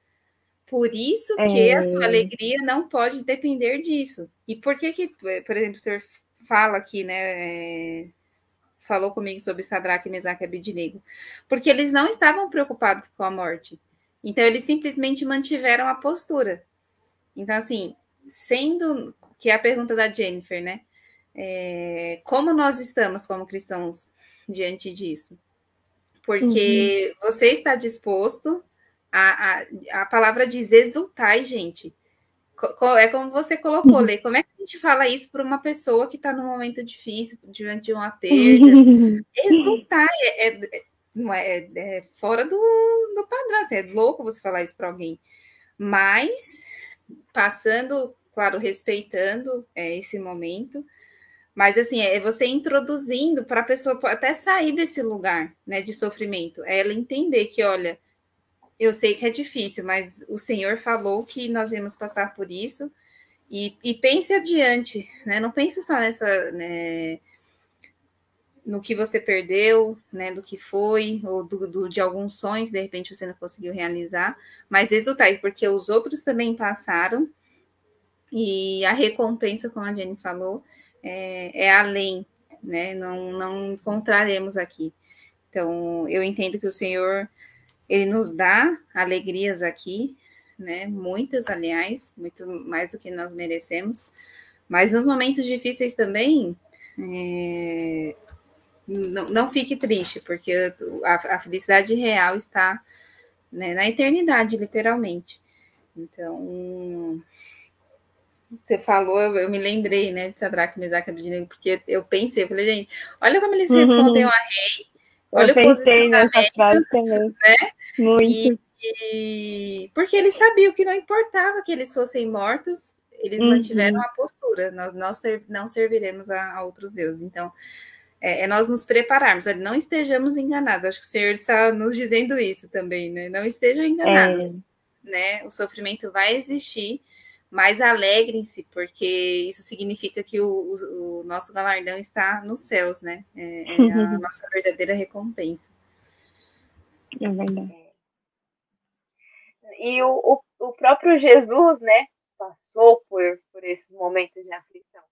Por isso que é... a sua alegria não pode depender disso. E por que que, por exemplo, o senhor fala aqui, né? É, falou comigo sobre Sadraque, Mesaque e Abednego. Porque eles não estavam preocupados com a morte. Então, eles simplesmente mantiveram a postura. Então, assim, sendo que é a pergunta da Jennifer, né? É, como nós estamos como cristãos diante disso? Porque uhum. você está disposto a, a, a palavra diz exultar, gente. É como você colocou, uhum. Lê. Como é que a gente fala isso para uma pessoa que está num momento difícil, diante de uma perda? <laughs> Exultar é, é, não é, é, é fora do, do padrão, assim, é louco você falar isso para alguém. Mas passando, claro, respeitando é, esse momento, mas assim, é você introduzindo para a pessoa até sair desse lugar né, de sofrimento, é ela entender que, olha, eu sei que é difícil, mas o Senhor falou que nós íamos passar por isso. E, e pense adiante, né? Não pense só nessa, né, no que você perdeu, né, do que foi, ou do, do, de algum sonho que de repente você não conseguiu realizar, mas exultar, porque os outros também passaram, e a recompensa, como a Jenny falou, é, é além, né, não, não encontraremos aqui. Então, eu entendo que o Senhor, ele nos dá alegrias aqui, né, muitas, aliás, muito mais do que nós merecemos, mas nos momentos difíceis também, é, não, não fique triste, porque a, a felicidade real está né, na eternidade, literalmente. Então, você falou, eu, me lembrei, né, de Sadraque, Mesaque e Abednego, porque eu pensei, eu falei, gente, olha como eles uhum. respondem a rei, olha eu o posicionamento, né? Muito. E, e, porque eles sabiam que não importava que eles fossem mortos, eles uhum. mantiveram a postura, nós, nós não serviremos a, a outros deuses. Então, é, é, nós nos prepararmos, olha, não estejamos enganados. Acho que o Senhor está nos dizendo isso também, né? Não estejam enganados, é. né? O sofrimento vai existir, mas alegrem-se, porque isso significa que o, o, o, nosso galardão está nos céus, né? É, é a nossa verdadeira recompensa. É verdade. E o, o, próprio Jesus, né, passou por, por esses momentos de aflição.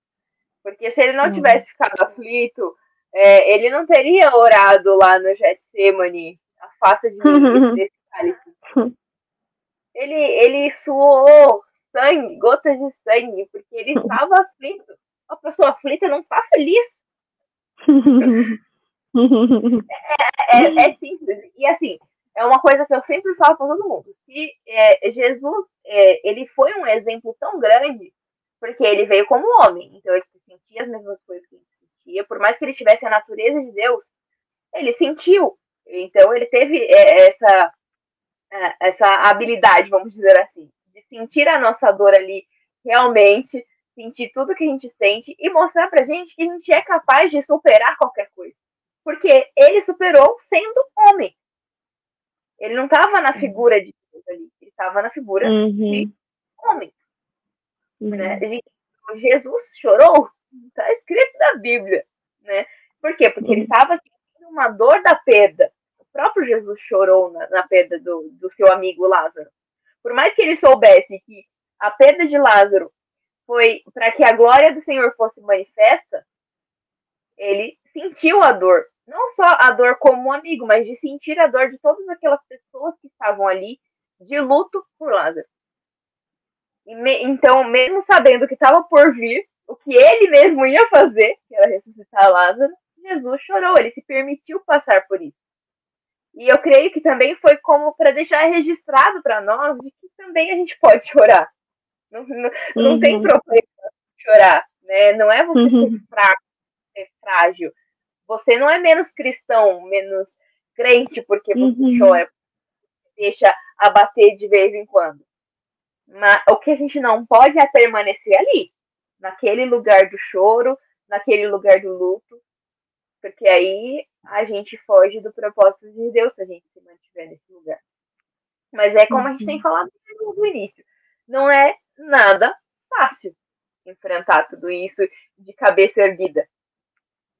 Porque se ele não uhum. tivesse ficado aflito, é, ele não teria orado lá no Getsemane, afasta de mim <laughs> desse cálice. Ele, ele suou sangue, gotas de sangue, porque ele estava aflito. Uma pessoa aflita não está feliz. é, é, é, simples. E assim, é uma coisa que eu sempre falo para todo mundo. Se é, Jesus, é, ele foi um exemplo tão grande, porque ele veio como homem, então ele sentia as mesmas coisas que sentia, por mais que ele tivesse a natureza de Deus, ele sentiu. Então ele teve é, essa, é, essa habilidade, vamos dizer assim, de sentir a nossa dor ali realmente, sentir tudo que a gente sente e mostrar pra gente que a gente é capaz de superar qualquer coisa. Porque ele superou sendo homem. Ele não estava na figura de Deus ali, ele estava na figura uhum. de homem. Uhum. Né? Jesus chorou, está escrito na Bíblia. Né? Por quê? Porque uhum. ele estava sentindo uma dor da perda. O próprio Jesus chorou na, na perda do, do seu amigo Lázaro. Por mais que ele soubesse que a perda de Lázaro foi para que a glória do Senhor fosse manifesta, ele sentiu a dor. Não só a dor como um amigo, mas de sentir a dor de todas aquelas pessoas que estavam ali de luto por Lázaro. Me, então, mesmo sabendo que estava por vir, o que ele mesmo ia fazer, que era ressuscitar Lázaro, Jesus chorou, ele se permitiu passar por isso. E eu creio que também foi como para deixar registrado para nós de que também a gente pode <laughs> chorar. Não, não, não tem uhum. problema chorar, né? Não é você uhum. ser fraco, ser frágil. Você não é menos cristão, menos crente porque você uhum. chora, deixa abater de vez em quando. Mas o que a gente não pode é permanecer ali, naquele lugar do choro, naquele lugar do luto, porque aí a gente foge do propósito de Deus se a gente se mantiver nesse lugar. Mas é como a gente tem uhum. falado no início, não é nada fácil enfrentar tudo isso de cabeça erguida.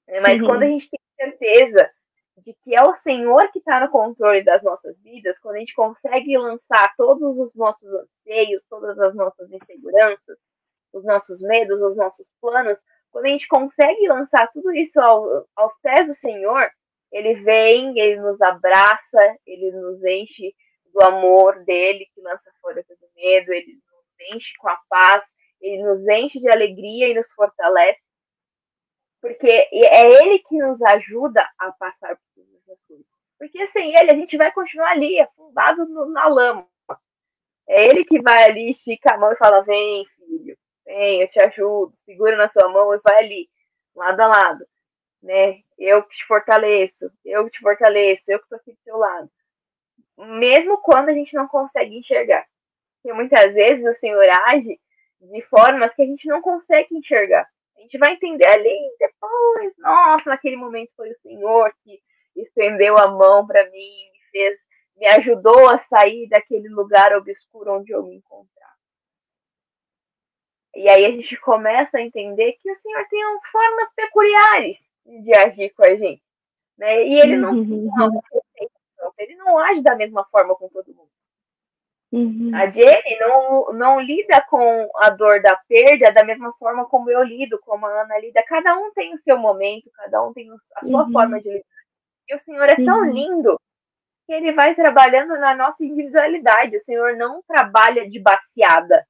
É, mas uhum. quando a gente tem certeza de que é o Senhor que está no controle das nossas vidas, quando a gente consegue lançar todos os nossos anseios, todas as nossas inseguranças, os nossos medos, os nossos planos, quando a gente consegue lançar tudo isso ao, aos pés do Senhor, ele vem, ele nos abraça, ele nos enche do amor dele, que lança fora todo medo, ele enche com a paz, ele nos enche de alegria e nos fortalece, porque é ele que nos ajuda a passar por todas essas coisas. Porque sem ele, a gente vai continuar ali, afundado na lama. É ele que vai ali, estica a mão e fala: Vem, filho, vem, eu te ajudo, segura na sua mão e vai ali, lado a lado. Né? Eu que te fortaleço, eu que te fortaleço, eu que estou aqui do seu lado. Mesmo quando a gente não consegue enxergar. Porque muitas vezes o Senhor age de formas que a gente não consegue enxergar. A gente vai entender ali depois, nossa, naquele momento foi o Senhor que estendeu a mão para mim, me fez, me ajudou a sair daquele lugar obscuro onde eu me encontrava. E aí a gente começa a entender que o Senhor tem formas peculiares de agir com a gente. Né? E ele não, não, ele não age da mesma forma com todo mundo. Uhum. A Jenny não, não lida com a dor da perda da mesma forma como eu lido, como a Ana lida. Cada um tem o seu momento, cada um tem a sua uhum. forma de lidar. E o Senhor é tão uhum. lindo que ele vai trabalhando na nossa individualidade. O Senhor não trabalha de baseada.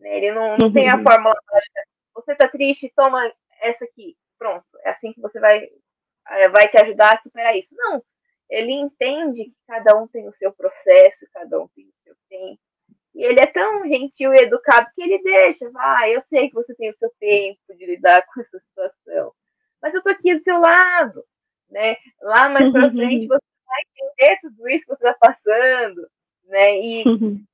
Né? Ele não, não tem a uhum. fórmula mágica. Você tá triste, toma essa aqui. Pronto. É assim que você vai, eh, vai te ajudar a superar isso. Não ele entende que cada um tem o seu processo, cada um tem o seu tempo. E ele é tão gentil e educado que ele deixa, vai, eu sei que você tem o seu tempo de lidar com essa situação, mas eu tô aqui do seu lado, né? Lá mais pra frente você vai entender tudo isso que você está passando, né? E,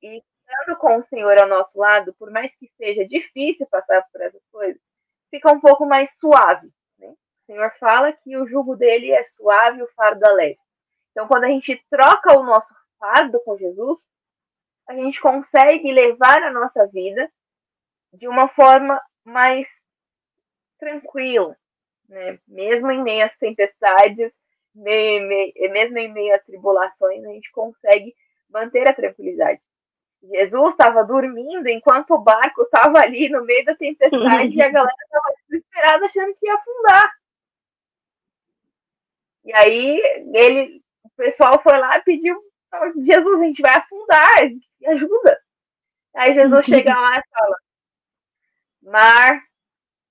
e estando com o Senhor ao nosso lado, por mais que seja difícil passar por essas coisas, fica um pouco mais suave, né? O Senhor fala que o jugo dele é suave e o fardo é leve. Então, quando a gente troca o nosso fardo com Jesus, a gente consegue levar a nossa vida de uma forma mais tranquila, né? Mesmo em meio às tempestades, mesmo em meio às tribulações, a gente consegue manter a tranquilidade. Jesus estava dormindo enquanto o barco estava ali no meio da tempestade e a <laughs> galera estava desesperada achando que ia afundar. E aí ele o pessoal foi lá e pediu, Jesus, a gente vai afundar, me ajuda. Aí Jesus <laughs> chega lá e fala, mar,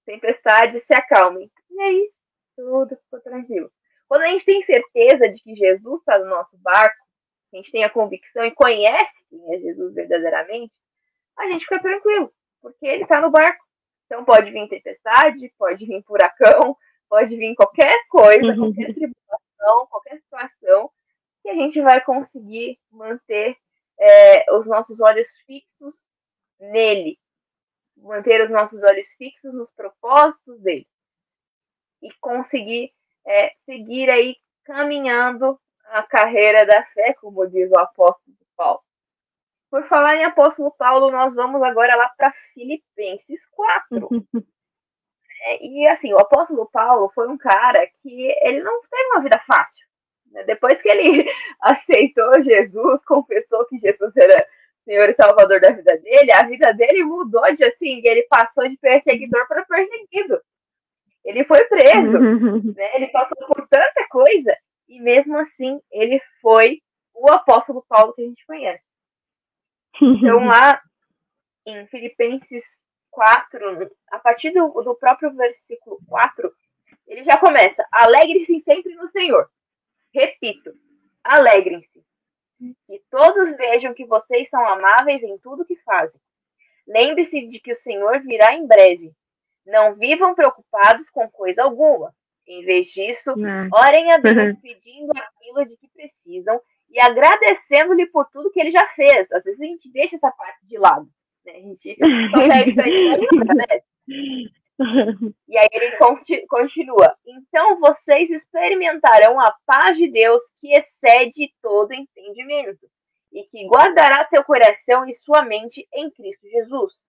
tempestade, se acalmem. E aí, tudo ficou tranquilo. Quando a gente tem certeza de que Jesus está no nosso barco, a gente tem a convicção e conhece quem é Jesus verdadeiramente, a gente fica tranquilo, porque ele está no barco. Então pode vir tempestade, pode vir furacão, pode vir qualquer coisa, uhum. qualquer tribulação, qualquer situação, que a gente vai conseguir manter é, os nossos olhos fixos nele. manter os nossos olhos fixos nos propósitos dele e conseguir é, seguir aí caminhando a carreira da fé, como diz o apóstolo Paulo. Por falar em apóstolo Paulo, nós vamos agora lá para Filipenses 4. <laughs> é, e assim, o apóstolo Paulo foi um cara que ele não teve uma vida fácil. Né? Depois que ele <laughs> aceitou Jesus, confessou que Jesus era Senhor e Salvador da vida dele, a vida dele mudou de assim, ele passou de perseguidor para perseguido. Ele foi preso, <laughs> né? ele passou por tanta coisa, e mesmo assim ele foi o apóstolo Paulo que a gente conhece. Então, <laughs> lá em Filipenses 4, a partir do, do próprio versículo 4, ele já começa: alegre-se sempre no Senhor. Repito, alegrem-se. Que todos vejam que vocês são amáveis em tudo que fazem. Lembre-se de que o Senhor virá em breve. Não vivam preocupados com coisa alguma. Em vez disso, Não. orem a Deus <laughs> pedindo aquilo de que precisam e agradecendo-lhe por tudo que ele já fez. Às vezes a gente deixa essa parte de lado. Né? A gente <laughs> consegue né? <laughs> E aí ele continua. Então vocês experimentarão a paz de Deus que excede todo entendimento e que guardará seu coração e sua mente em Cristo Jesus.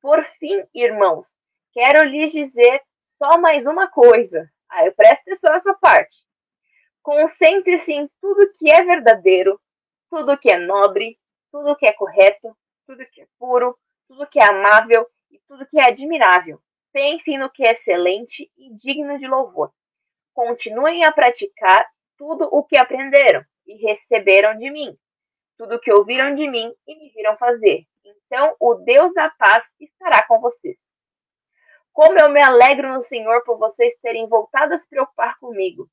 Por fim, irmãos, quero lhes dizer só mais uma coisa. Ah, eu presto atenção nessa parte. Concentre-se em tudo que é verdadeiro, tudo que é nobre, tudo que é correto, tudo que é puro, tudo que é amável e tudo que é admirável. Pensem no que é excelente e digno de louvor. Continuem a praticar tudo o que aprenderam e receberam de mim, tudo o que ouviram de mim e me viram fazer. Então, o Deus da paz estará com vocês. Como eu me alegro no Senhor por vocês terem voltado a se preocupar comigo.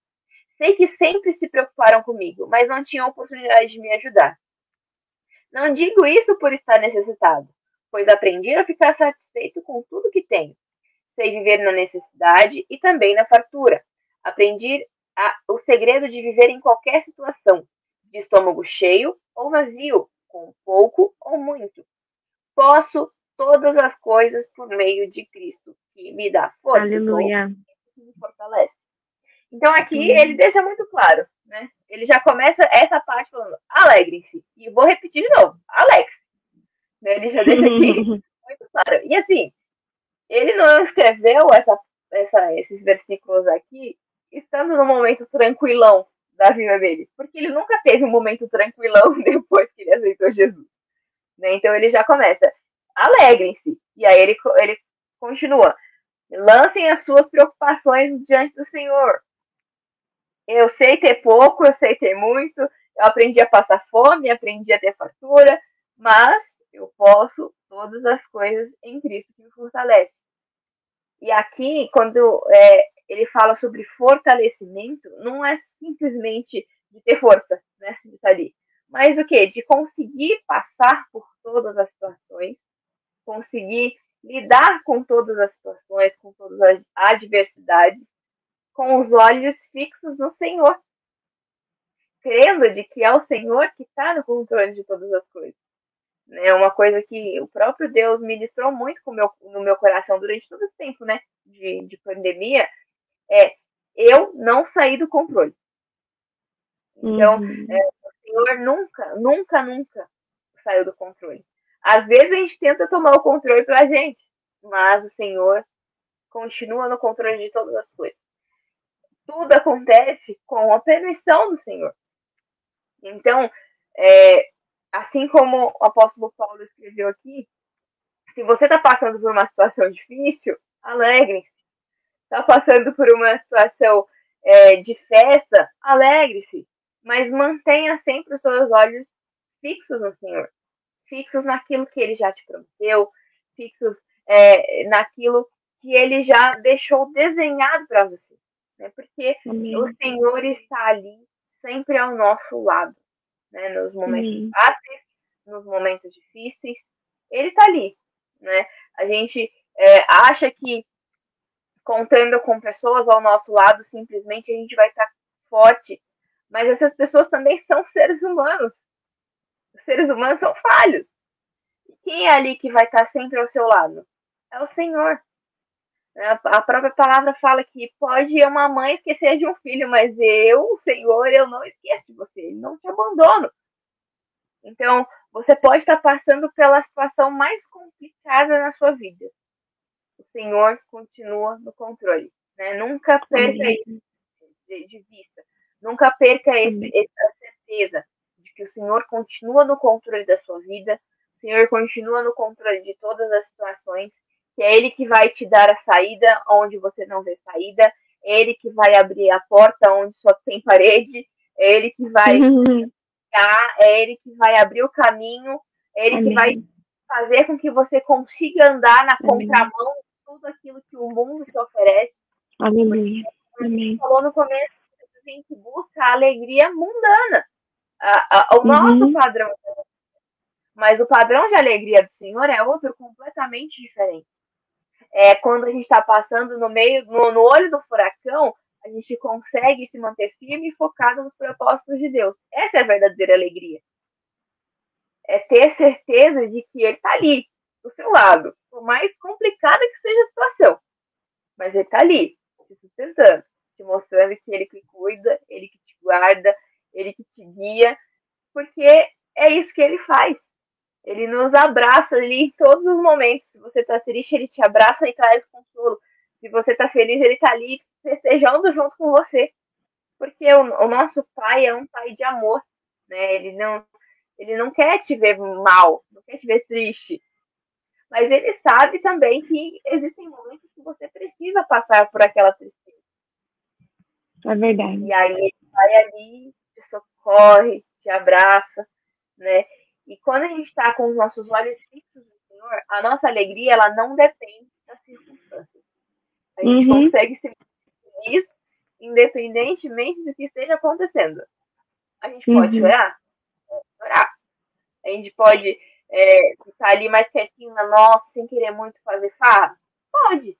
Sei que sempre se preocuparam comigo, mas não tinham oportunidade de me ajudar. Não digo isso por estar necessitado, pois aprendi a ficar satisfeito com tudo que tenho sei viver na necessidade e também na fartura. Aprendi a, o segredo de viver em qualquer situação, de estômago cheio ou vazio, com pouco ou muito. Posso todas as coisas por meio de Cristo, que me dá força. Aleluia. Que me fortalece. Então aqui ele deixa muito claro, né? Ele já começa essa parte falando, alegrem-se. E vou repetir de novo, alex. Ele já deixa aqui <laughs> muito claro. E assim, ele não escreveu essa, essa, esses versículos aqui estando no momento tranquilão da vida dele, porque ele nunca teve um momento tranquilão <laughs> depois que ele aceitou Jesus. Né? Então ele já começa, alegrem-se. E aí ele, ele continua, lancem as suas preocupações diante do Senhor. Eu sei ter pouco, eu sei ter muito, eu aprendi a passar fome, aprendi a ter fartura, mas eu posso todas as coisas em Cristo que me fortalece. E aqui, quando é, ele fala sobre fortalecimento, não é simplesmente de ter força, né, de estar ali, mas o que? De conseguir passar por todas as situações, conseguir lidar com todas as situações, com todas as adversidades, com os olhos fixos no Senhor, crendo de que é o Senhor que está no controle de todas as coisas. É uma coisa que o próprio Deus ministrou muito meu, no meu coração durante todo esse tempo, né, de, de pandemia, é eu não sair do controle. Então, uhum. é, o Senhor nunca, nunca, nunca saiu do controle. Às vezes a gente tenta tomar o controle pra gente, mas o Senhor continua no controle de todas as coisas. Tudo acontece com a permissão do Senhor. Então, é, assim como o apóstolo Paulo escreveu aqui, se você está passando por uma situação difícil, alegre-se. Está passando por uma situação é, de festa, alegre-se. Mas mantenha sempre os seus olhos fixos no Senhor, fixos naquilo que Ele já te prometeu, fixos é, naquilo que Ele já deixou desenhado para você. Né? Porque o Senhor está ali sempre ao nosso lado né? Nos momentos uhum. fáceis, nos momentos difíceis, ele está ali, né? A gente é, acha que contando com pessoas ao nosso lado, simplesmente a gente vai estar tá forte, mas essas pessoas também são seres humanos. Os seres humanos são falhos. Quem é ali que vai estar sempre ao seu lado? é o Senhor. A própria palavra fala que pode uma mãe esquecer de um filho, mas eu, o Senhor, eu não esqueço de você, não te abandono. Então, você pode estar passando pela situação mais complicada na sua vida. O Senhor continua no controle. Né? Nunca perca Amém. isso de, de, vista. Nunca perca esse, essa certeza Senhor continua no controle da sua vida, o Senhor continua no controle de todas as situações que é ele que vai te dar a saída onde você não vê saída, é ele que vai abrir a porta onde só tem parede, é ele que vai <laughs> uhum. é ele que vai abrir o caminho, é ele Amém. que vai fazer com que você consiga andar na Amém. contramão de tudo aquilo que o mundo te oferece. Amém. Amém. falou no começo, a gente busca a alegria mundana, a, a, o uhum. nosso padrão. Mas o padrão de alegria do Senhor é outro completamente diferente é, quando a gente está passando no meio, no, no olho do furacão, a gente consegue se manter firme e focado nos propósitos de Deus. Essa é a verdadeira alegria. É ter certeza de que Ele está ali, do seu lado, por mais complicada que seja a situação. Mas Ele está ali, te sustentando, te mostrando que Ele que cuida, Ele que te guarda, Ele que te guia, porque é isso que Ele faz. Ele nos abraça ali em todos os momentos. Se você tá triste, ele te abraça e traz consolo. Se você tá feliz, ele tá ali festejando junto com você. Porque o, o nosso pai é um pai de amor, né? Ele não, ele não quer te ver mal, não quer te ver triste. Mas ele sabe também que existem momentos que você precisa passar por aquela tristeza. É verdade. E aí ele vai ali, te socorre, te abraça, né? E quando a gente está com os nossos olhos fixos no Senhor, a nossa alegria ela não depende das circunstâncias. A gente uhum. consegue ser feliz independentemente do que esteja acontecendo. A gente uhum. pode chorar? Chorar. A gente pode é, ficar ali mais quietinho na nossa, sem querer muito fazer farra? Pode.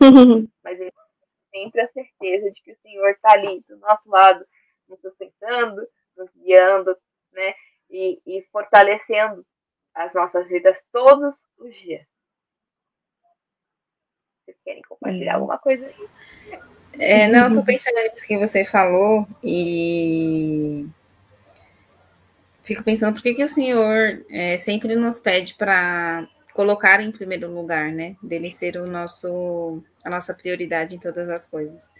Uhum. <laughs> Mas a gente tem sempre a certeza de que o Senhor está ali do nosso lado, nos sustentando, nos guiando, né? e, e fortalecendo as nossas vidas todos os dias. Vocês querem compartilhar alguma coisa aí? É, não, estou pensando nisso que você falou e fico pensando por que, que o Senhor é, sempre nos pede para colocar em primeiro lugar, né? Dele ser o nosso, a nossa prioridade em todas as coisas.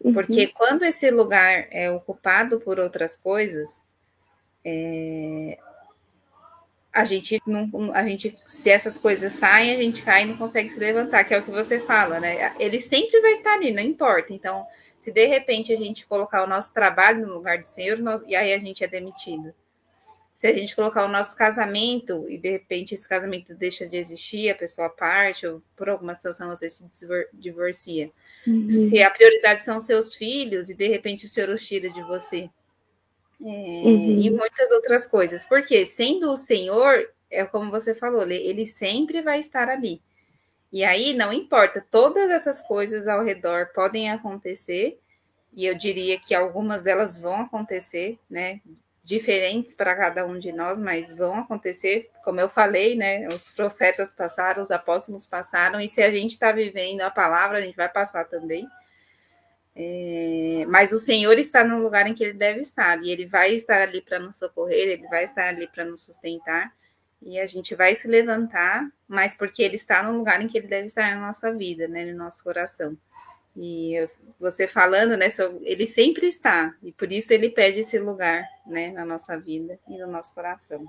Porque uhum. quando esse lugar é ocupado por outras coisas, é, a gente não, a gente, se essas coisas saem, a gente cai e não consegue se levantar, que é o que você fala, né? Ele sempre vai estar ali, não importa. Então, se de repente a gente colocar o nosso trabalho no lugar do Senhor, nós, e aí a gente é demitido. Se a gente colocar o nosso casamento e de repente esse casamento deixa de existir, a pessoa parte, ou por alguma situação você se divorcia. Uhum. Se a prioridade são seus filhos e de repente o Senhor os tira de você é, uhum. e muitas outras coisas. Porque sendo o Senhor, é como você falou, ele sempre vai estar ali. E aí não importa, todas essas coisas ao redor podem acontecer, e eu diria que algumas delas vão acontecer, né? Diferentes para cada um de nós, mas vão acontecer, como eu falei, né? Os profetas passaram, os apóstolos passaram, e se a gente está vivendo a palavra, a gente vai passar também. É, mas o Senhor está no lugar em que ele deve estar, e ele vai estar ali para nos socorrer, ele vai estar ali para nos sustentar, e a gente vai se levantar, mas porque ele está no lugar em que ele deve estar na nossa vida, né, no nosso coração. E você falando, né, ele sempre está, e por isso ele pede esse lugar, né, na nossa vida e no nosso coração.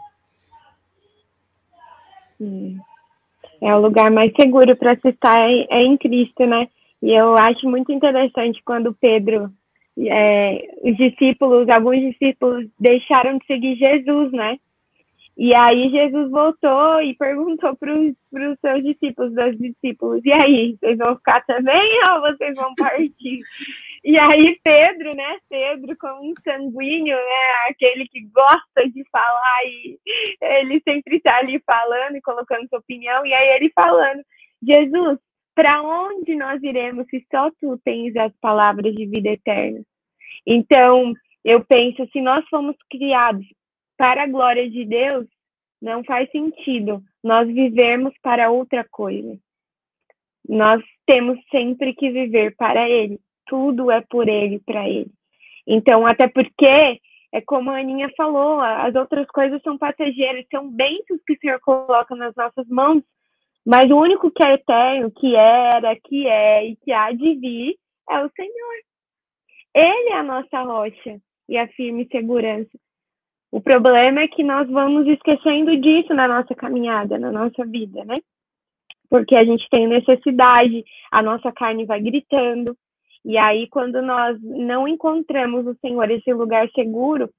É o lugar mais seguro para se estar é, é em Cristo, né? E eu acho muito interessante quando Pedro, é, os discípulos, alguns discípulos deixaram de seguir Jesus, né? E aí Jesus voltou e perguntou para os seus discípulos, dos discípulos, e aí, vocês vão ficar também ou vocês vão partir? e aí Pedro, né, Pedro como um sanguíneo, né, aquele que gosta de falar e ele sempre está ali falando e colocando sua opinião, e aí ele falando, Jesus, para onde nós iremos se só tu tens as palavras de vida eterna? Então, eu penso, se nós fomos criados para a glória de Deus, não faz sentido nós vivermos para outra coisa. Nós temos sempre que viver para Ele. Tudo é por Ele, para Ele. Então, até porque, é como a Aninha falou, as outras coisas são passageiras, são bênçãos que o Senhor coloca nas nossas mãos, mas o único que é eterno, que era, que é e que há de vir é o Senhor. Ele é a nossa rocha e a firme segurança. O problema é que nós vamos esquecendo disso na nossa caminhada, na nossa vida, né? Porque a gente tem necessidade, a nossa carne vai gritando. E aí, quando nós não encontramos o Senhor, esse lugar seguro,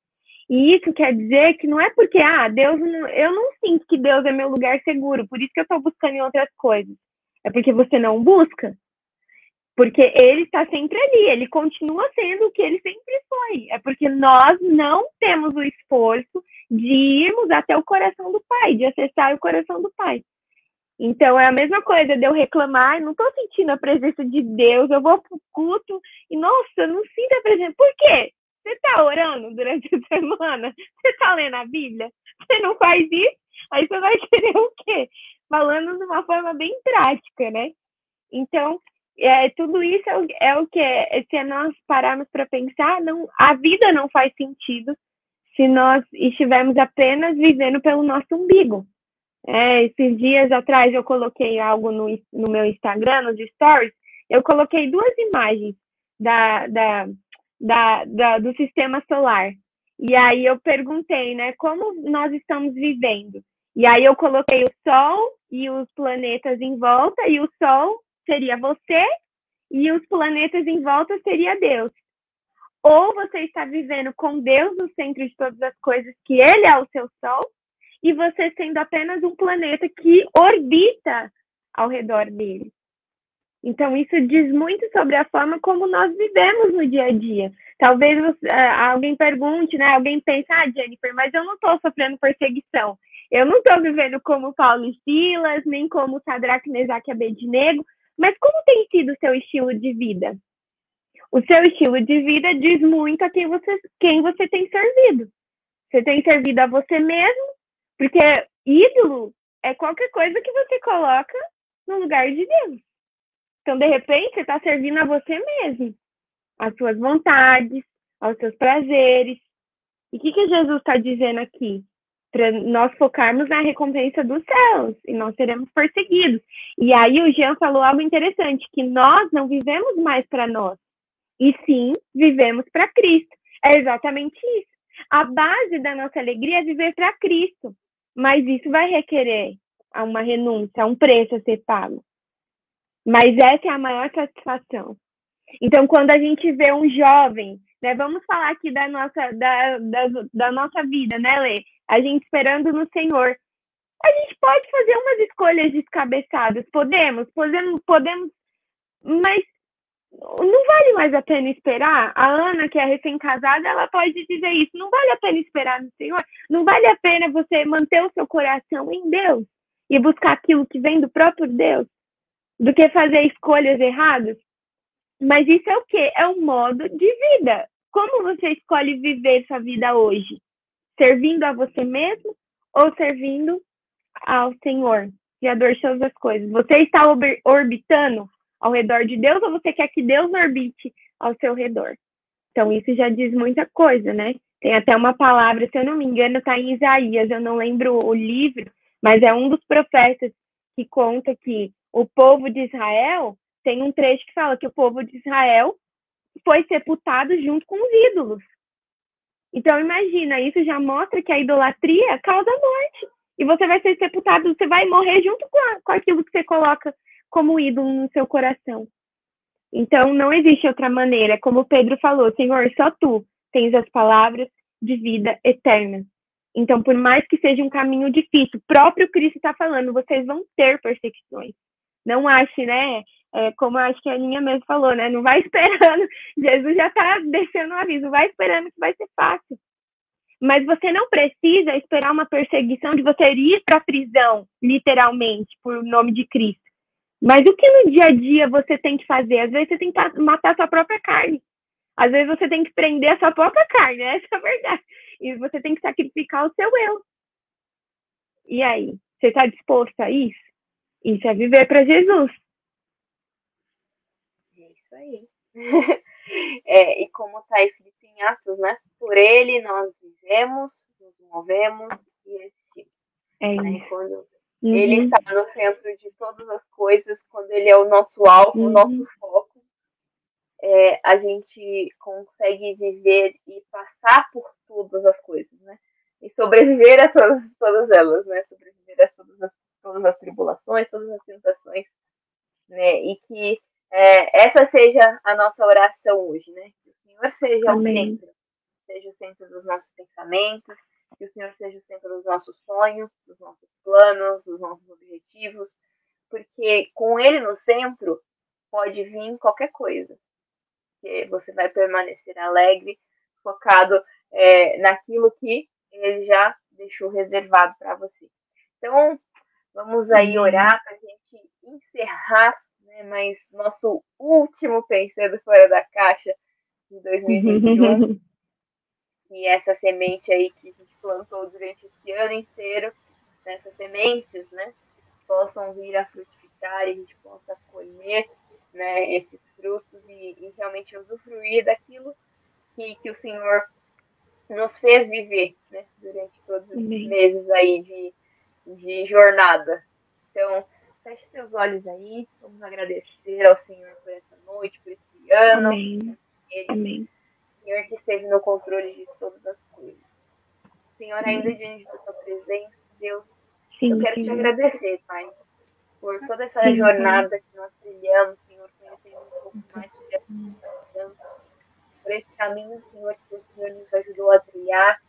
e isso quer dizer que não é porque, ah, Deus, não, eu não sinto que Deus é meu lugar seguro, por isso que eu estou buscando em outras coisas. É porque você não busca. Porque ele está sempre ali, ele continua sendo o que ele sempre foi. É porque nós não temos o esforço de irmos até o coração do Pai, de acessar o coração do Pai. Então é a mesma coisa de eu reclamar, não estou sentindo a presença de Deus, eu vou pro culto e, nossa, não sinto a presença. Por quê? Você está orando durante a <laughs> semana? Você está lendo a Bíblia? Você não faz isso? Aí você vai <laughs> querer o quê? Falando de uma forma bem prática, né? Então, é, tudo isso é o, é o que é, se nós pararmos para pensar, não, a vida não faz sentido se nós estivermos apenas vivendo pelo nosso umbigo. É, esses dias atrás eu coloquei algo no, no meu Instagram, nos stories, eu coloquei duas imagens da, da, da, da, do sistema solar. E aí eu perguntei, né, como nós estamos vivendo? E aí eu coloquei o Sol e os planetas em volta, e o Sol seria você e os planetas em volta seria Deus. Ou você está vivendo com Deus no centro de todas as coisas, que Ele é o seu Sol, e você sendo apenas um planeta que orbita ao redor dele. Então, isso diz muito sobre a forma como nós vivemos no dia a dia. Talvez uh, alguém pergunte, né? Alguém pense, ah, Jennifer, mas eu não estou sofrendo perseguição. Eu não estou vivendo como Paulo e Silas, nem como Sadraque, Mesaque e Abednego, mas como tem sido o seu estilo de vida? O seu estilo de vida diz muito a quem você, quem você tem servido. Você tem servido a você mesmo, porque ídolo é qualquer coisa que você coloca no lugar de Deus. Então, de repente, você está servindo a você mesmo, às suas vontades, aos seus prazeres. E o que, que Jesus está dizendo aqui? Para nós focarmos na recompensa dos céus e nós seremos perseguidos. E aí o Jean falou algo interessante, que nós não vivemos mais para nós, e sim vivemos para Cristo. É exatamente isso. A base da nossa alegria é viver para Cristo, mas isso vai requerer uma renúncia, um preço a ser pago. Mas essa é a maior satisfação. Então, quando a gente vê um jovem, né, vamos falar aqui da nossa, da, da, da nossa vida, né, Lê? a gente esperando no Senhor. A gente pode fazer umas escolhas descabeçadas, podemos, podemos, podemos, mas não vale mais a pena esperar. A Ana, que é recém-casada, ela pode dizer isso. Não vale a pena esperar no Senhor. Não vale a pena você manter o seu coração em Deus e buscar aquilo que vem do próprio Deus, do que fazer escolhas erradas. Mas isso é o quê? É um modo de vida. Como você escolhe viver sua vida hoje? servindo a você mesmo ou servindo ao Senhor, Criador de todas as coisas? Você está orbitando ao redor de Deus ou você quer que Deus orbite ao seu redor? Então, isso já diz muita coisa, né? Tem até uma palavra, se eu não me engano, está em Isaías, eu não lembro o livro, mas é um dos profetas que conta que o povo de Israel tem um trecho que fala que o povo de Israel foi sepultado junto com os ídolos. Então, imagina, isso já mostra que a idolatria causa morte. E você vai ser sepultado, você vai morrer junto com, a, com aquilo que você coloca como ídolo no seu coração. Então, não existe outra maneira. Como Pedro falou, Senhor, só tu tens as palavras de vida eterna. Então, por mais que seja um caminho difícil, próprio Cristo está falando, vocês vão ter perseguições. Não ache, né? É, como acho que a Aninha mesmo falou, né? Não vai esperando, <laughs> Jesus já está deixando o aviso, vai esperando que vai ser fácil. Mas você não precisa esperar uma perseguição de você ir para a prisão, literalmente, por nome de Cristo. Mas o que no dia a dia você tem que fazer? Às vezes você tem que matar a sua própria carne. Às vezes você tem que prender a sua própria carne, <laughs> essa é a verdade. E você tem que sacrificar o seu eu. E aí? Você está disposto a isso? Isso é viver para Jesus. Isso aí. <laughs> é, e como está escrito em Atos, né? Por ele nós vivemos, nos movemos e existimos. É né? Quando uhum. ele está no centro de todas as coisas, quando ele é o nosso alvo, uhum. o nosso foco, é, a gente consegue viver e passar por todas as coisas, né? E sobreviver a todas, todas elas, né? Sobreviver a todas as, todas as tribulações, todas as tentações, né? E que é, essa seja a nossa oração hoje, né? Que o Senhor seja Amém. o centro, seja o centro dos nossos pensamentos, que o Senhor seja o centro dos nossos sonhos, dos nossos planos, dos nossos objetivos, porque com Ele no centro pode vir qualquer coisa, que você vai permanecer alegre, focado é, naquilo que Ele já deixou reservado para você. Então, vamos aí orar para a gente encerrar? Mas nosso último Pensando Fora da Caixa de 2021. <laughs> e essa semente aí que a gente plantou durante esse ano inteiro, nessas sementes, né? Possam vir a frutificar e a gente possa colher né, esses frutos e, e realmente usufruir daquilo que, que o Senhor nos fez viver né, durante todos esses meses aí de, de jornada. Então, Feche seus olhos aí. Vamos agradecer ao Senhor por essa noite, por esse ano. Amém. Ele, Amém. Senhor que esteve no controle de todas as coisas. Senhor, ainda diante da tua presença, Deus, sim, eu quero sim. te agradecer, Pai, por toda essa sim, jornada que nós trilhamos, Senhor, conhecendo um pouco mais sobre a tua por esse caminho, Senhor, que o Senhor nos ajudou a trilhar,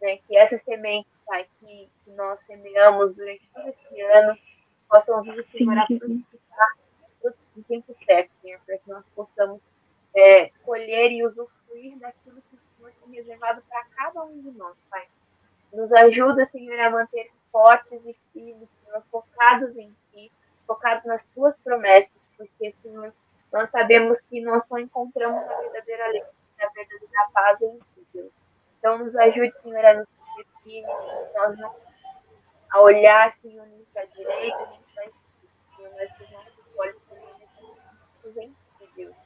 né, que essa semente, Pai, que, que nós semeamos durante todo esse ano, possam vir, Senhor, a frutificar no tempo certo, Senhor, para que nós possamos é, colher e usufruir daquilo que o Senhor tem reservado para cada um de nós, Pai. Nos ajuda, Senhor, a manter fortes e firmes, Senhor, focados em Ti, focados nas Tuas promessas, porque, Senhor, nós sabemos que nós só encontramos a verdadeira alegria, a verdadeira paz em Ti, Deus. Então, nos ajude, Senhor, a nos sentir firmes, nós não a olhar, Senhor, nem para a direita, nem para a esquerda, mas que os nossos olhos em Deus.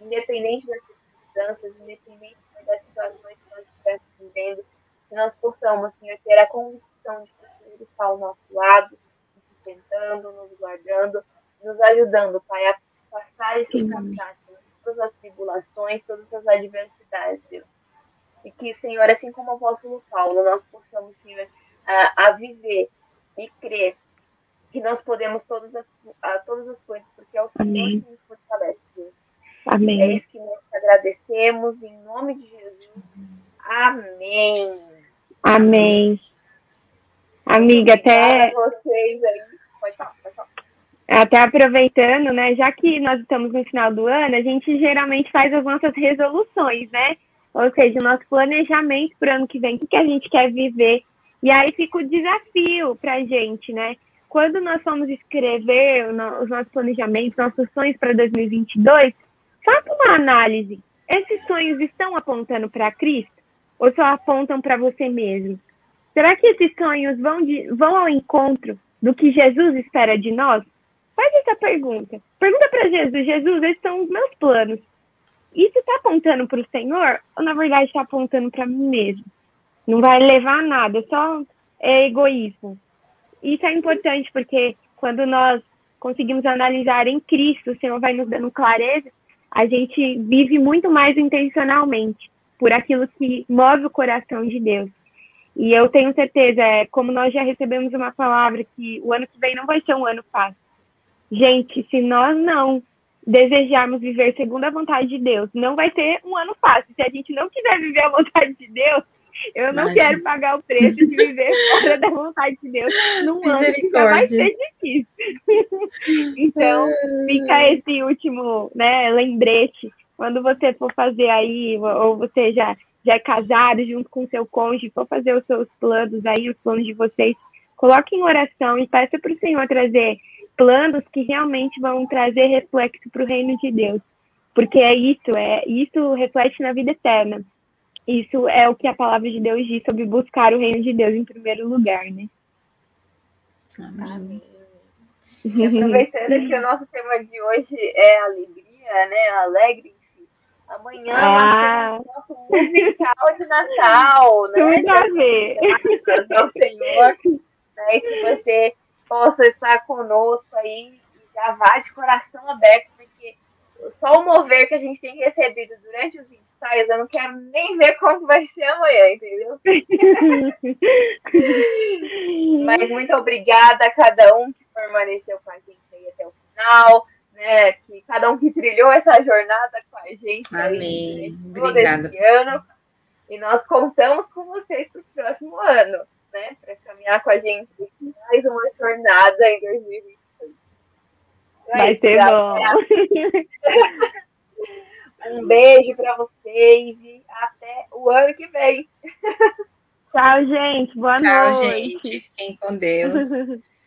Independente das circunstâncias, independente das situações que nós estivermos vivendo, que nós possamos, Senhor, ter a convicção de que o Senhor está ao nosso lado, nos sustentando, nos guardando, nos ajudando, Pai, a passar esse caminho, todas as tribulações, todas as adversidades, Deus. E que, Senhor, assim como o apóstolo Paulo, nós possamos, Senhor, a, a viver e crer que nós podemos todas as, a, todas as coisas, porque é o Senhor Amém. que nos fortalece, Deus. Amém. É isso que nós agradecemos, em nome de Jesus. Amém. Amém. Amiga, até. Vocês aí. Pode falar, pode falar. Até aproveitando, né? Já que nós estamos no final do ano, a gente geralmente faz as nossas resoluções, né? Ou seja, o nosso planejamento para o ano que vem, o que a gente quer viver e aí fica o desafio para a gente, né? Quando nós fomos escrever os nossos planejamentos, nossos sonhos para 2022, faça uma análise. Esses sonhos estão apontando para Cristo ou só apontam para você mesmo? Será que esses sonhos vão, de, vão ao encontro do que Jesus espera de nós? Faz essa pergunta. Pergunta para Jesus: Jesus, esses são os meus planos. Isso está apontando para o Senhor ou na verdade está apontando para mim mesmo? Não vai levar a nada, só é egoísmo. Isso é importante porque quando nós conseguimos analisar em Cristo, o Senhor vai nos dando clareza, a gente vive muito mais intencionalmente por aquilo que move o coração de Deus. E eu tenho certeza, é, como nós já recebemos uma palavra, que o ano que vem não vai ser um ano fácil. Gente, se nós não desejarmos viver segundo a vontade de Deus, não vai ser um ano fácil. Se a gente não quiser viver a vontade de Deus, eu não quero pagar o preço de viver <laughs> fora da vontade de Deus num ano que já vai ser difícil. <laughs> então, fica esse último né, lembrete. Quando você for fazer aí, ou você já, já é casado junto com seu cônjuge, for fazer os seus planos aí, os planos de vocês, coloque em oração e peça para o Senhor trazer planos que realmente vão trazer reflexo para o reino de Deus. Porque é isso, é isso reflete na vida eterna. Isso é o que a palavra de Deus diz sobre buscar o reino de Deus em primeiro lugar, né? Amém. E aproveitando que o nosso tema de hoje é alegria, né? Alegre-se. Amanhã ah. nós temos nosso musical de Natal, né? Tudo a ver. Ao Senhor, né? E que você possa estar conosco aí e já vá de coração aberto, porque só o mover que a gente tem recebido durante os ensaios, eu não quero nem ver como vai ser amanhã, entendeu? <laughs> Mas muito obrigada a cada um que permaneceu com a gente aí até o final, né? Que cada um que trilhou essa jornada com a gente Amém. aí né, obrigada. esse ano. E nós contamos com vocês para o próximo ano, né? Para caminhar com a gente mais uma jornada em 2020. Vai ser bom. <laughs> Um beijo para vocês e até o ano que vem. Tchau, gente. Boa Tchau, noite. Tchau, gente. Fiquem com Deus. <laughs>